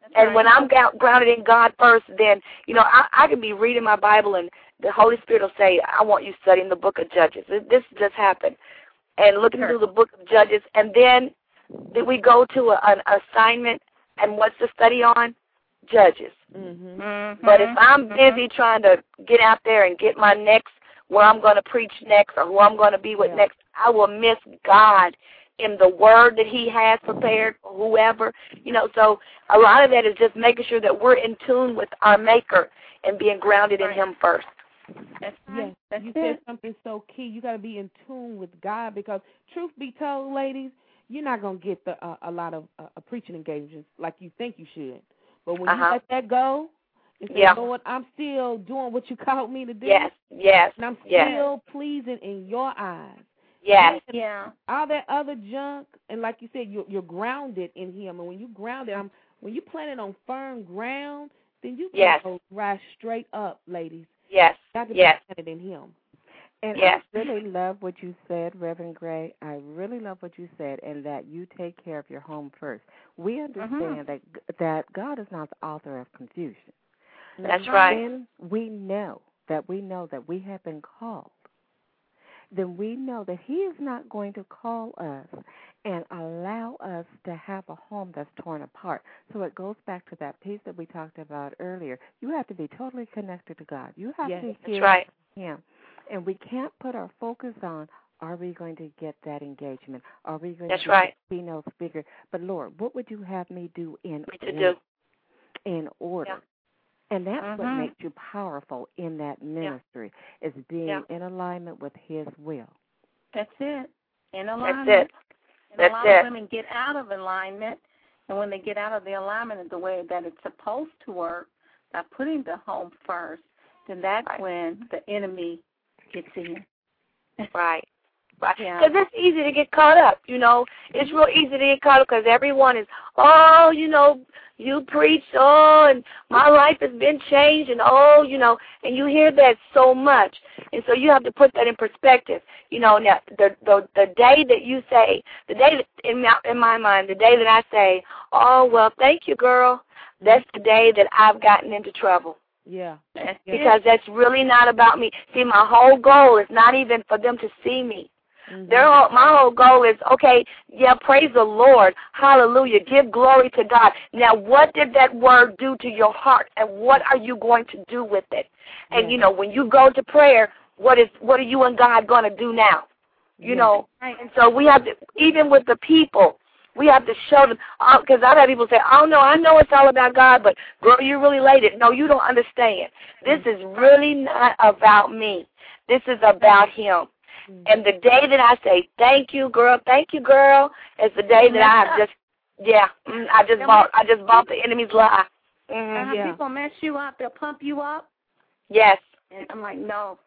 That's And right. when I'm grounded in God first, then you know I, I can be reading my Bible, and the Holy Spirit will say, "I want you studying the Book of Judges." This just happened, and looking Sure. through the Book of Judges, and then then we go to a, an assignment, and what's the study on? Judges. Mhm. Mhm. But if I'm Mhm. busy trying to get out there and get my next, where I'm going to preach next, or who I'm going to be with Yeah. next, I will miss God in the word that He has prepared for whoever. You know, so a lot of that is just making sure that we're in tune with our Maker and being grounded in Him first. That's Yes, That's you it. said something so key. You got to be in tune with God because, truth be told, ladies, you're not gonna get the uh, a lot of uh, uh, preaching engagements like you think you should. But when Uh-huh. you let that go and say, Yeah. Lord, I'm still doing what you called me to do. Yes, yes, And I'm yes. still pleasing in your eyes. Yes. Yeah. All that other junk, and like you said, you're, you're grounded in Him. And when you grounded, I'm, when you planted on firm ground, then you can Yes. go rise straight up, ladies. Yes. Got to Yes. be planted in Him. And Yes. I really love what you said, Reverend Gray. I really love what you said, and that you take care of your home first. We mm-hmm. understand that that God is not the author of confusion. That's And right. When we know that we know that we have been called, then we know that He is not going to call us and allow us to have a home that's torn apart. So it goes back to that piece that we talked about earlier. You have to be totally connected to God. You have Yes. to That's hear right. Him. And we can't put our focus on are we going to get that engagement? Are we going That's to right. get the bigger? But Lord, what would you have me do in Me to order? do. In order. And that's what Mhm. makes you powerful in that ministry is being Yeah. in alignment with his will. That's it. In alignment. That's it. And That's a lot it. of women get out of alignment, and when they get out of the alignment of the way that it's supposed to work, by putting the home first, then that's Right. when the enemy gets in. Right. Right. Yeah. Because it's easy to get caught up, you know. It's real easy to get caught up because everyone is, oh, you know, you preach, oh, and my life has been changed, and oh, you know, and you hear that so much, and so you have to put that in perspective. You know, now the the the day that you say, the day that in my in my mind, the day that I say, oh, well, thank you, girl, that's the day that I've gotten into trouble Yeah. That's it. because that's really not about me. See, my whole goal is not even for them to see me. Mhm. Their whole, my whole goal is okay. Yeah, praise the Lord, Hallelujah. Give glory to God. Now, what did that word do to your heart, and what are you going to do with it? And Yeah. you know, when you go to prayer, what is what are you and God going to do now? You Yeah. know, Right. and so we have to, even with the people, we have to show them. Because I've had people say, "Oh no, I know it's all about God, but girl, you're really late." It No, you don't understand. This is really not about me. This is about Him. And the day that I say, "Thank you, girl, thank you, girl," is the day that I have just, yeah, mm, I just bought, I just bought the enemy's lie. hmm Uh-huh. Yeah. People mess you up, they'll pump you up, Yes, and I'm like, no,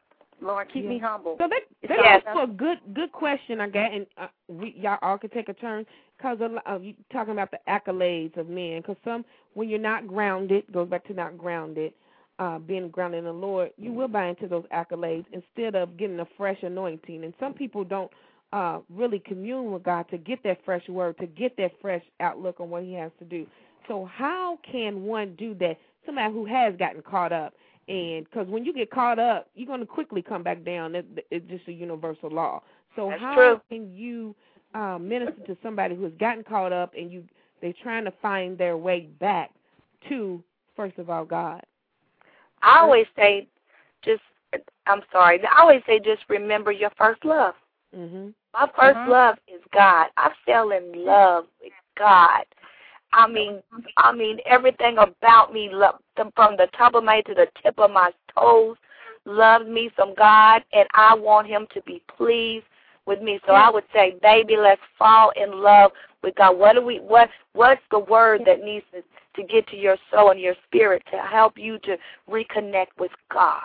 Lord, keep me humble. So that that's Yes. also a good good question I got, and uh, we y'all all can take a turn because uh, you talking about the accolades of men. Because some when you're not grounded, goes back to not grounded, uh, being grounded in the Lord, you will buy into those accolades instead of getting a fresh anointing. And some people don't uh, really commune with God to get that fresh word, to get that fresh outlook on what He has to do. So how can one do that? Somebody who has gotten caught up, and because when you get caught up, you're going to quickly come back down. It, it's just a universal law. So That's how true. can you uh, minister to somebody who has gotten caught up, and you they're trying to find their way back to first of all God? I always say, just, I'm sorry, I always say, just remember your first love. Mhm. My 1st Mhm. love is God. I fell in love with God. I mean, I mean everything about me, from the top of my head to the tip of my toes, loves me some God, and I want Him to be pleased with me. So I would say, baby, let's fall in love with God. What do we? What? What's the word that needs to, to get to your soul and your spirit to help you to reconnect with God?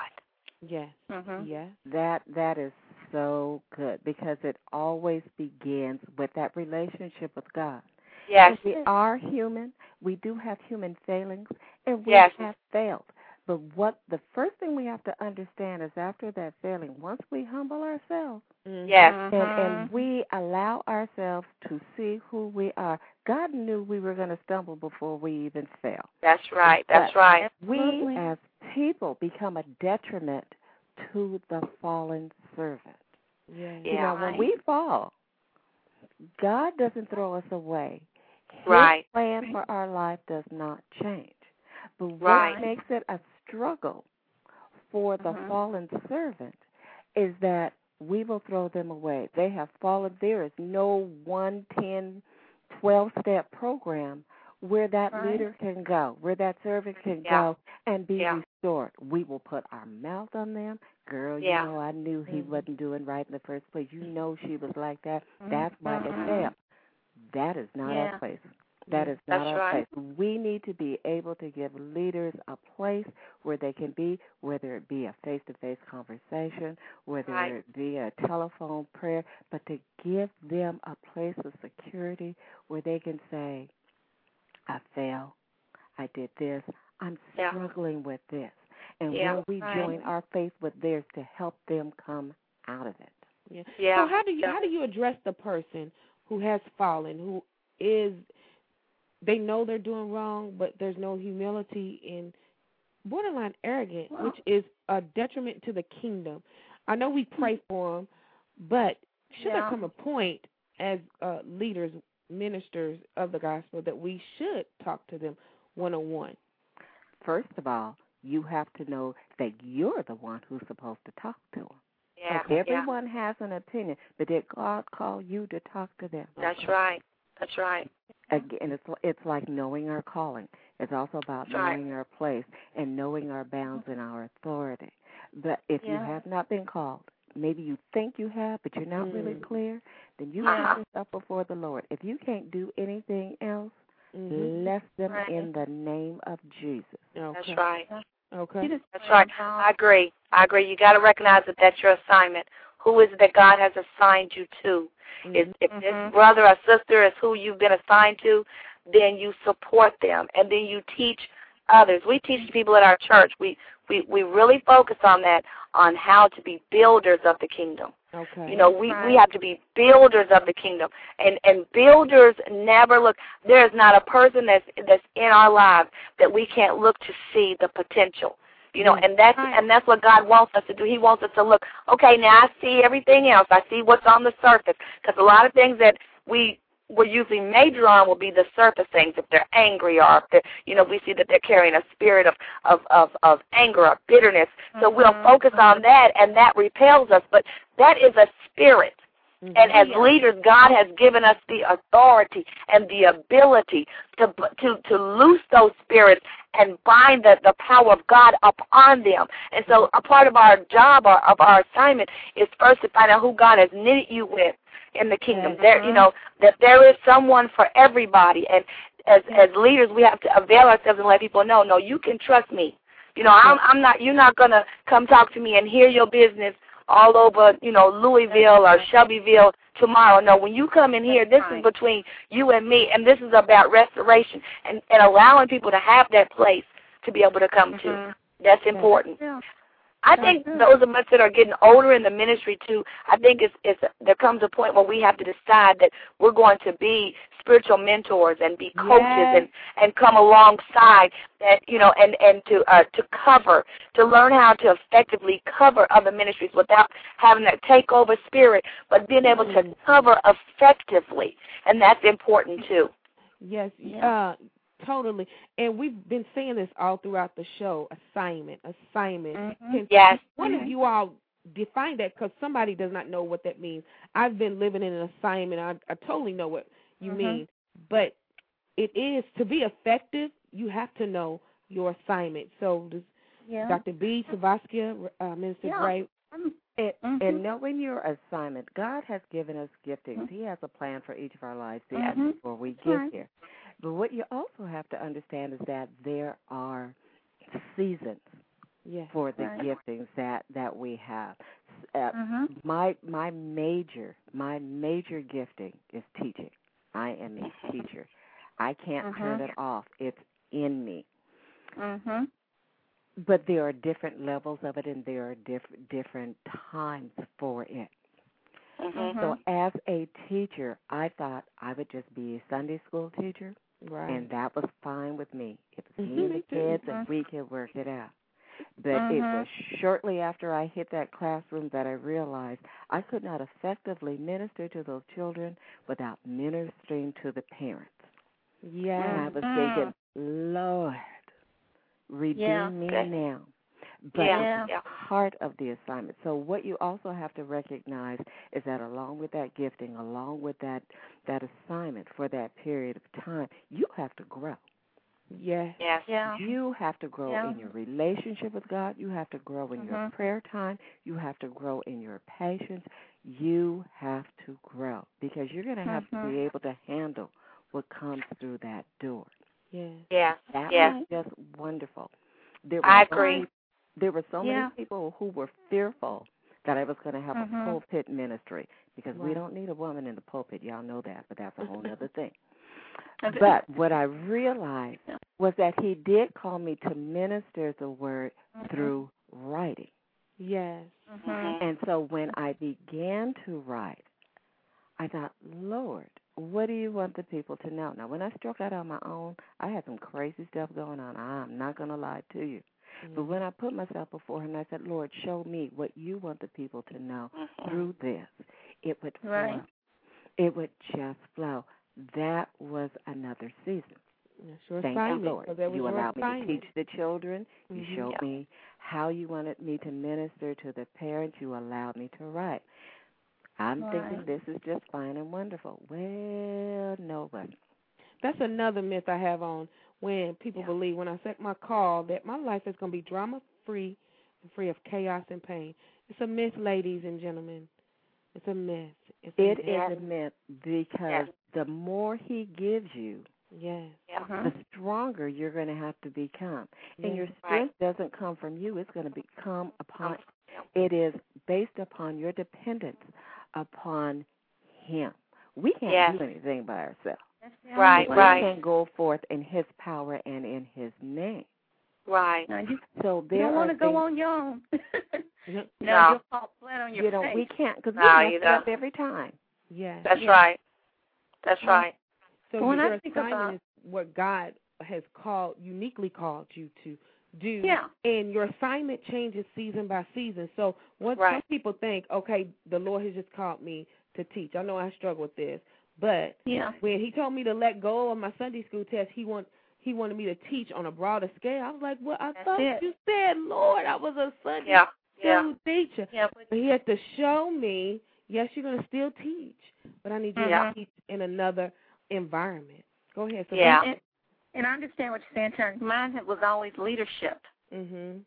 Yes. Mhm. Yes. That that is so good because it always begins with that relationship with God. Yes. We are human. We do have human failings, and we Yes. have failed. But what the first thing we have to understand is after that failing, once we humble ourselves. Yes. and, and mm-hmm. we allow ourselves to see who we are, God knew we were going to stumble before we even fell. That's right. That's But right. We Absolutely. as people become a detriment to the fallen servant. Yeah. You know, when we fall, God doesn't throw us away. His Right. plan for our life does not change. But what Right. makes it a struggle for the Mhm. fallen servant is that we will throw them away. They have fallen. There is no one, ten, twelve step program where that Right. leader can go, where that servant can Yeah. go and be Yeah. restored. We will put our mouth on them. Girl, Yeah. you know I knew he Mhm. wasn't doing right in the first place. You know she was like that. Mhm. That's why they failed. That is not Yeah. our place. That is not That's our right. place. We need to be able to give leaders a place where they can be, whether it be a face to face conversation, whether Right. it be a telephone prayer, but to give them a place of security where they can say, I failed. I did this. I'm Yeah. struggling with this. And Yeah, when we right. join our faith with theirs to help them come out of it. Yeah. Yeah. So how do you Yeah. how do you address the person who has fallen, who is they know they're doing wrong, but there's no humility and borderline arrogant, which is a detriment to the kingdom. I know we pray for them, but should there come a point as uh, leaders, ministers of the gospel that we should talk to them one on one? First of all, you have to know that you're the one who's supposed to talk to them. Yeah. Everyone has an opinion, but did God call you to talk to them? That's right. That's right. Again, it's it's like knowing our calling. It's also about That's right. knowing our place and knowing our bounds and our authority. But if you have not been called, maybe you think you have, but you're not really Mm. clear, then you Uh-huh. put yourself before the Lord. If you can't do anything else, Mhm. bless them Right. in the name of Jesus. Okay. That's right. Okay. That's right. I agree. I agree. You got to recognize that that's your assignment. Who is it that God has assigned you to? If, if Mm-hmm. this brother or sister is who you've been assigned to, then you support them and then you teach others. We teach people at our church. We we we really focus on that on how to be builders of the kingdom. Okay. You know, we we have to be builders of the kingdom, and and builders never look. There is not a person that's that's in our lives that we can't look to see the potential. You know, and that's and that's what God wants us to do. He wants us to look. Okay, now I see everything else. I see what's on the surface because a lot of things that we we're usually major on will be the surface things. If they're angry or if they're, you know, we see that they're carrying a spirit of of of, of anger or bitterness. So we'll mm-hmm. focus on mm-hmm. that, and that repels us. But that is a spirit. And as mm-hmm. leaders, God has given us the authority and the ability to to to loose those spirits and bind the, the power of God upon them. And so, a part of our job or of our assignment is first to find out who God has knitted you with in the kingdom. Mm-hmm. There, you know, that there is someone for everybody. And as as leaders, we have to avail ourselves and let people know, no, you can trust me. You know, I'm I'm not. You're not gonna come talk to me and hear your business all over, you know, Louisville or Shelbyville tomorrow. No, when you come in here, this is between you and me, and this is about restoration and and allowing people to have that place to be able to come to. Mm-hmm. That's important. I think those of us that are getting older in the ministry too, I think it's, it's there comes a point where we have to decide that we're going to be spiritual mentors and be coaches Yes. and and come alongside that you know and and to uh, to cover to learn how to effectively cover other ministries without having that takeover spirit, but being able to cover effectively, and that's important too. Yes, uh, totally. And we've been saying this all throughout the show: assignment, assignment. Can Yes. one of you all define that? Because somebody does not know what that means. I've been living in an assignment. I, I totally know what you Mhm. mean, but it is to be effective. You have to know your assignment. So, does Yeah. Dr. B. Savaskia, uh, Minister Yeah. Gray. And, Mm-hmm. and knowing your assignment, God has given us giftings. He has a plan for each of our lives yes, Mhm. before we That's get right. here. But what you also have to understand is that there are seasons Yes. for the Right. giftings that that we have. Uh, Mhm. My my major my major gifting is teaching. I am a teacher. I can't turn Mhm. it off. It's in me. Mm-hmm. But there are different levels of it, and there are diff- different times for it. Mm-hmm. So, as a teacher, I thought I would just be a Sunday school teacher, Right. and that was fine with me. It was Mhm, me and the kids, and we could work it out. But it Mhm. was shortly after I hit that classroom that I realized I could not effectively minister to those children without ministering to the parents. Yeah. And I was Mm. thinking, Lord, redeem Yeah. me now. But Yeah. it's Yeah. part of the assignment. So what you also have to recognize is that along with that gifting, along with that that assignment for that period of time, you have to grow. Yes. Yes. Yeah. You have to grow Yeah. in your relationship with God. You have to grow in your Mhm. prayer time. You have to grow in your patience. You have to grow because you're going to have to Mhm. be able to handle what comes through that door. Yes. Yeah. That Yeah. was just wonderful. There were I agree. Many- there were so Yeah. many people who were fearful that I was going to have Mhm. a pulpit ministry because we don't need a woman in the pulpit. Y'all know that, but that's a whole other thing. But what I realized was that he did call me to minister the word Mhm. through writing. Yes. Mhm. And so when I began to write, I thought, Lord, what do you want the people to know? Now, when I struck out on my own, I had some crazy stuff going on. I'm not going to lie to you. But when I put myself before him, I said, Lord, show me what you want the people to know Mhm. through this. It would flow. Right. It would just flow. That was another season. Your Thank assignment. you, Lord. was You allowed me to teach the children. You Mhm. showed Yeah. me how you wanted me to minister to the parents. You allowed me to write. I'm thinking this is just fine and wonderful. Well, no, it wasn't. That's another myth I have on when people Yeah. believe when I set my call that my life is going to be drama free and free of chaos and pain. It's a myth, ladies and gentlemen. It's a myth. It's a It myth. is a myth because the more he gives you, Yes. Yeah. the stronger you're going to have to become. And your Yes. strength doesn't come from you, it's going to become upon it is based upon your dependence upon him. We can't Yes. do anything by ourselves. That's Right, only we right. can go forth in his power and in his name. Right. Now, you, So you there don't want to go on your own. Yep. no, No. you'll fall flat on your you know, face. we can't because we No, mess it up every time. Yes. That's yes. right. That's Mhm. right. So When your I think assignment about- is what God has called, uniquely called you to do. Yeah. And your assignment changes season by season. So what some people think, okay, the Lord has just called me to teach. I know I struggle with this, but Yeah. when He told me to let go of my Sunday school test, He want He wanted me to teach on a broader scale. I was like, well, I That's thought it. you said, Lord, I was a Sunday Yeah. school Yeah. teacher. Yeah, but he had to show me, yes, you're going to still teach, but I need you to teach in another environment. Go ahead. So Yeah. and, and I understand what you're saying, Terry. Mine was always leadership. Mhm.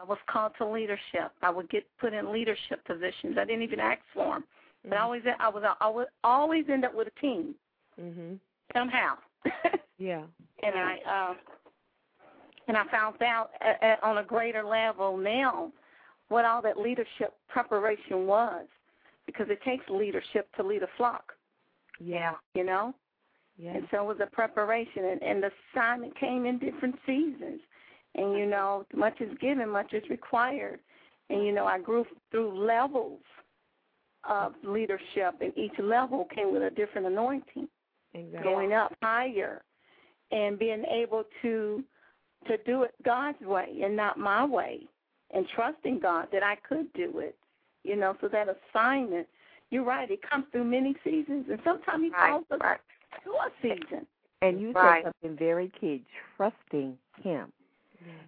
I was called to leadership. I would get put in leadership positions. I didn't even ask for them, but I always I was I would always end up with a team Mhm. somehow. Yeah. and I um and I found out at, at, on a greater level now what all that leadership preparation was, because it takes leadership to lead a flock. Yeah. You know, Yeah. and so it was a preparation, and, and the assignment came in different seasons. And you know, much is given, much is required. And you know, I grew through levels of leadership, and each level came with a different anointing Exactly. going up higher and being able to to do it God's way and not my way and trusting God that I could do it. You know, so that assignment, you're right, it comes through many seasons and sometimes he Right. calls us Right. to a season. And you Right. said something very key, trusting him.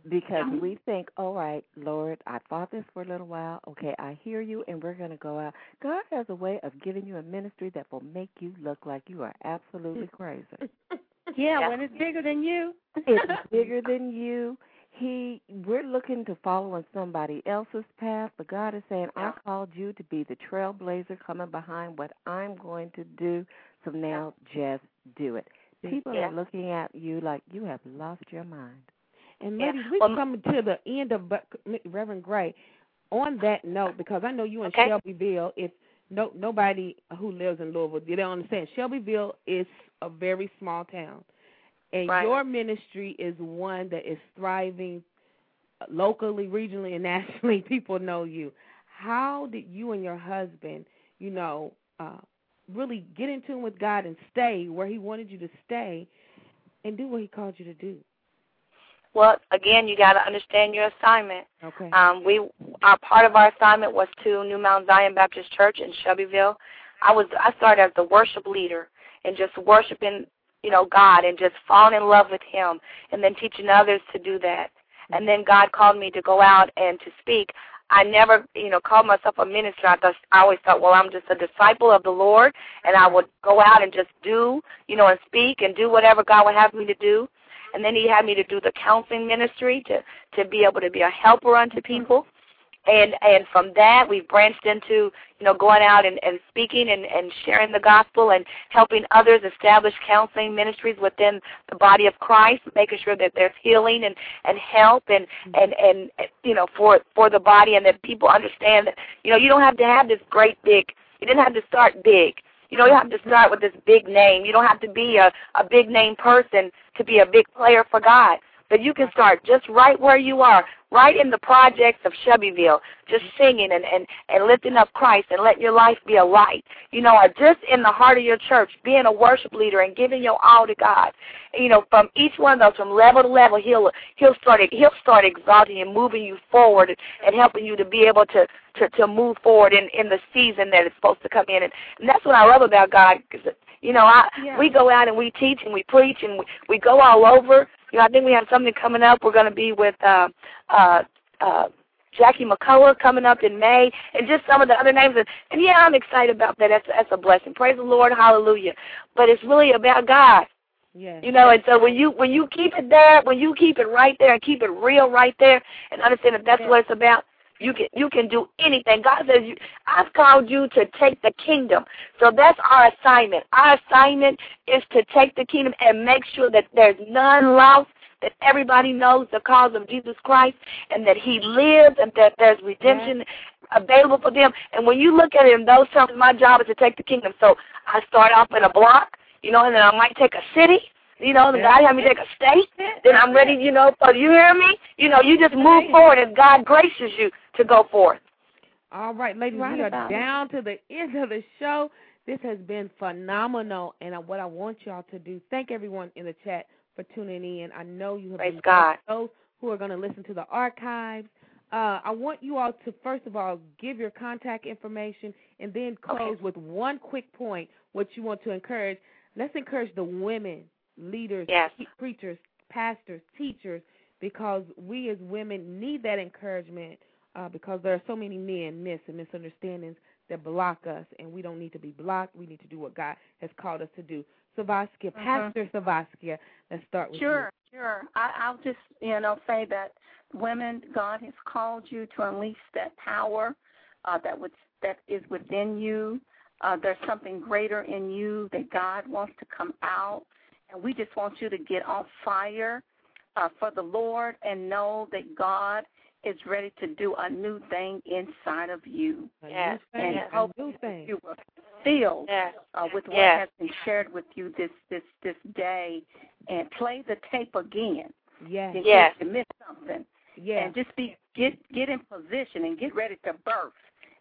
Because we think, all right, Lord, I fought this for a little while. Okay, I hear you, and we're going to go out. God has a way of giving you a ministry that will make you look like you are absolutely crazy. Yeah, Yeah. when it's bigger than you. it's bigger than you. He, we're looking to follow in somebody else's path, but God is saying, I called you to be the trailblazer coming behind what I'm going to do. So now just do it. People Yeah. are looking at you like you have lost your mind. And Yeah. ladies, we're coming to the end of Reverend Gray. On that note, because I know you in Okay. Shelbyville, if no nobody who lives in Louisville, they don't understand. Shelbyville is a very small town, and Right. your ministry is one that is thriving locally, regionally, and nationally. People know you. How did you and your husband, you know, uh, really get in tune with God and stay where He wanted you to stay, and do what He called you to do? Well, again, you got to understand your assignment. Okay. Um, we, our part of our assignment was to New Mount Zion Baptist Church in Shelbyville. I was, I started as the worship leader and just worshiping, you know, God and just falling in love with Him, and then teaching others to do that. And then God called me to go out and to speak. I never, you know, called myself a minister. I, thought, I always thought, well, I'm just a disciple of the Lord, and I would go out and just do, you know, and speak and do whatever God would have me to do. And then He had me to do the counseling ministry to to be able to be a helper unto mm-hmm. people. And and from that we've branched into you know going out and, and speaking and, and sharing the gospel and helping others establish counseling ministries within the body of Christ, making sure that there's healing and and help and mm-hmm. and and you know for for the body and that people understand that you know you don't have to have this great big you didn't have to start big. You don't have to mm-hmm. start with this big name. You don't have to be a, a big name person to be a big player for God. But you can start just right where you are, right in the projects of Shelbyville, just singing and, and, and lifting up Christ and letting your life be a light. You know, or just in the heart of your church, being a worship leader and giving your all to God. You know, from each one of those, from level to level, he'll he'll start he'll start exalting and moving you forward and, helping you to be able to to to move forward in in the season that is supposed to come in. And, and that's what I love about God. Cause, you know, I Yeah. we go out and we teach and we preach and we, we go all over. You know, I think we have something coming up. We're going to be with uh, uh, uh, Jackie McCullough coming up in May, and just some of the other names. And, and yeah, I'm excited about that. That's that's a blessing. Praise the Lord, Hallelujah. But it's really about God. Yes. You know, and so when you when you keep it there, when you keep it right there and keep it real right there, and understand that that's what it's about, you can you can do anything. God says you, I've called you to take the kingdom. So that's our assignment. Our assignment is to take the kingdom and make sure that there's none lost, that everybody knows the cause of Jesus Christ, and that He lives, and that there's redemption available for them. And when you look at it in those terms, my job is to take the kingdom. So I start off in a block, you know, and then I might take a city. You know, the God had me take a state, then I'm ready, you know, so you hear me? You know, you just move forward as God graces you to go forth. All right, ladies, Right we are about it. down to the end of the show. This has been phenomenal, and what I want y'all to do, thank everyone in the chat for tuning in. I know you have Praise been God. those who are going to listen to the archives. Uh, I want you all to first of all give your contact information, and then close with one quick point. What you want to encourage? Let's encourage the women leaders, Yes. preachers, pastors, teachers, because we as women need that encouragement uh, because there are so many men, myths, and misunderstandings that block us, and we don't need to be blocked. We need to do what God has called us to do. Savaskia, Pastor Savaskia, let's start with Sure, sure. I, I'll just, you know, say that women, God has called you to unleash that power uh, that would, that is within you. Uh, there's something greater in you that God wants to come out, and we just want you to get on fire uh, for the Lord and know that God is ready to do a new thing inside of you. you. A Yes, new thing, yes. a new thing. You will feel Yes. uh, with what Yes. has been shared with you this this this day, and play the tape again Yes, in Yes. case you missed something. yes. And just be get get in position and get ready to birth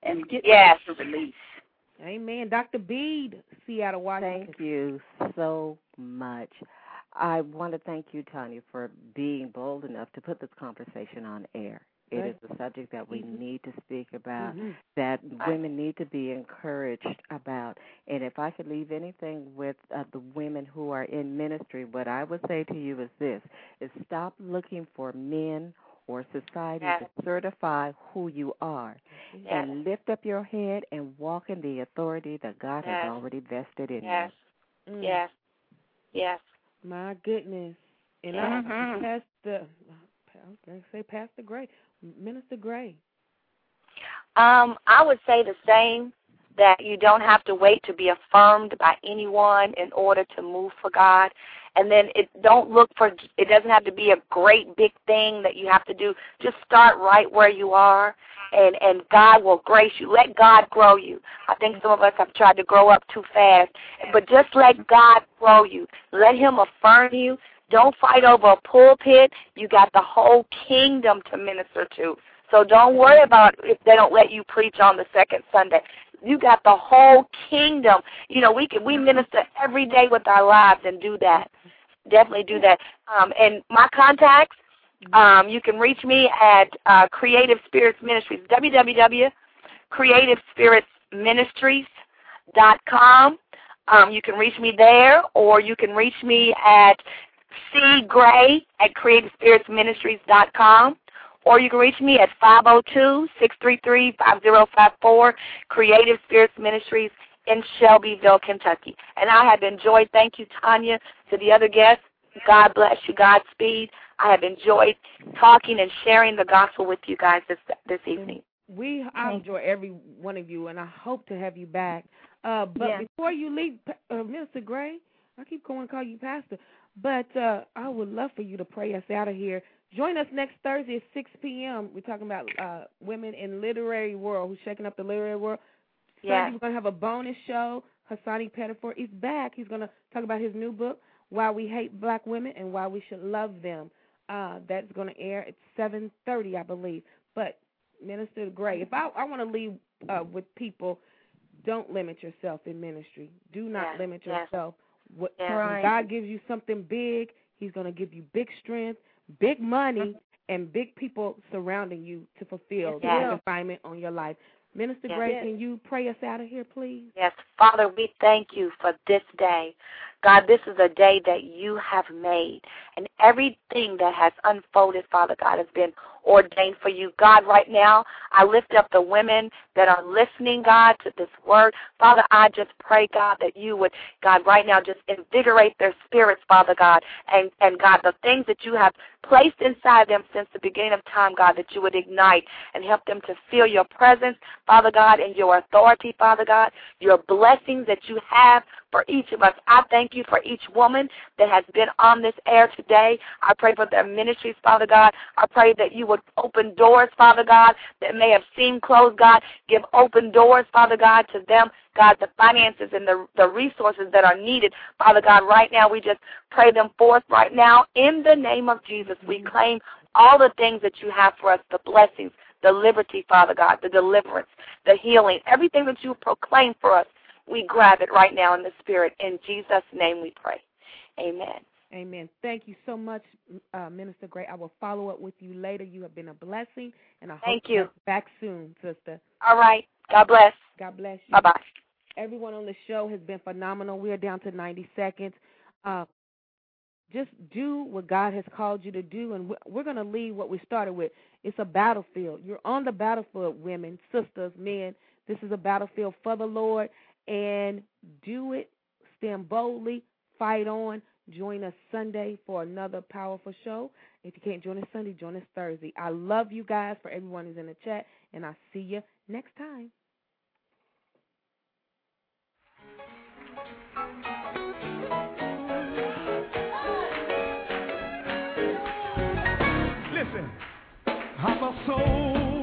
and get Yes. ready to release. Amen. Dr. Bede, Seattle, Washington. Thank you so much. I want to thank you, Tanya, for being bold enough to put this conversation on air. It Right. is a subject that we Mhm. need to speak about, Mhm. that women need to be encouraged about. And if I could leave anything with uh, the women who are in ministry, what I would say to you is this: is stop looking for men or society Yes. to certify who you are, Yes. and lift up your head and walk in the authority that God Yes. has already vested in Yes. you. Mm. Yes. Yes. My goodness. And Mhm. I Pastor, I was going to say Pastor Gray, Minister Gray. Um, I would say the same that you don't have to wait to be affirmed by anyone in order to move for God. And then it don't look for it doesn't have to be a great big thing that you have to do. Just start right where you are and and God will grace you. Let God grow you. I think some of us have tried to grow up too fast, but just let God grow you. Let him affirm you. Don't fight over a pulpit. You got the whole kingdom to minister to. So don't worry about if they don't let you preach on the second Sunday. You got the whole kingdom. You know, we can we minister every day with our lives and do that. Definitely do that. Um, and my contacts, um, you can reach me at uh, Creative Spirits Ministries, www.creativespiritsministries.com. Um, you can reach me there, or you can reach me at C Gray at CreativeSpiritsMinistries.com, or you can reach me at 502-633-5054, Creative Spirits Ministries in Shelbyville, Kentucky. And I have enjoyed, thank you, Tanya, to the other guests. God bless you, Godspeed. I have enjoyed talking and sharing the gospel with you guys this this evening. We I enjoy every one of you, and I hope to have you back. Uh, but Yeah. before you leave, uh, Minister Gray, I keep going to call you Pastor, but uh, I would love for you to pray us out of here. Join us next Thursday at 6 p.m. We're talking about uh, women in literary world who's shaking up the literary world. Sunday, we're going to have a bonus show. Hassani Pettifor is back. He's going to talk about his new book, Why We Hate Black Women and Why We Should Love Them. Uh, that's going to air at 7.30, I believe. But, Minister Gray, if I, I want to leave uh, with people, don't limit yourself in ministry. Do not Yes, limit yes. yourself. What, Yes. when God gives you something big, He's going to give you big strength, big money, uh-huh. and big people surrounding you to fulfill Yes. the assignment on your life. Minister Yes. Gray, Yes. can you pray us out of here, please? Yes, Father, we thank you for this day. God, this is a day that you have made, and everything that has unfolded, Father God, has been ordained for you. God, right now, I lift up the women that are listening, God, to this word. Father, I just pray, God, that you would, God, right now, just invigorate their spirits, Father God, and, and God, the things that you have placed inside them since the beginning of time, God, that you would ignite and help them to feel your presence, Father God, and your authority, Father God, your blessings that you have for each of us. I thank you for each woman that has been on this air today. I pray for their ministries, Father God. I pray that you would open doors, Father God, that may have seemed closed, God. Give open doors, Father God, to them. God, the finances and the, the resources that are needed. Father God, right now we just pray them forth right now. In the name of Jesus, we claim all the things that you have for us, the blessings, the liberty, Father God, the deliverance, the healing, everything that you proclaim for us. We grab it right now in the Spirit. In Jesus' name we pray. Amen. Amen. Thank you so much, uh, Minister Gray. I will follow up with you later. You have been a blessing, and I Thank hope you. back soon, sister. All right. God bless. God bless you. Bye bye. Everyone on the show has been phenomenal. We are down to 90 seconds. Uh, just do what God has called you to do, and we're going to leave what we started with. It's a battlefield. You're on the battlefield, women, sisters, men. This is a battlefield for the Lord, and do it. Stand boldly, fight on. Join us Sunday for another powerful show. If you can't join us Sunday, join us Thursday. I love you guys for everyone who's in the chat, and I'll see you next time. Listen, I'm a soldier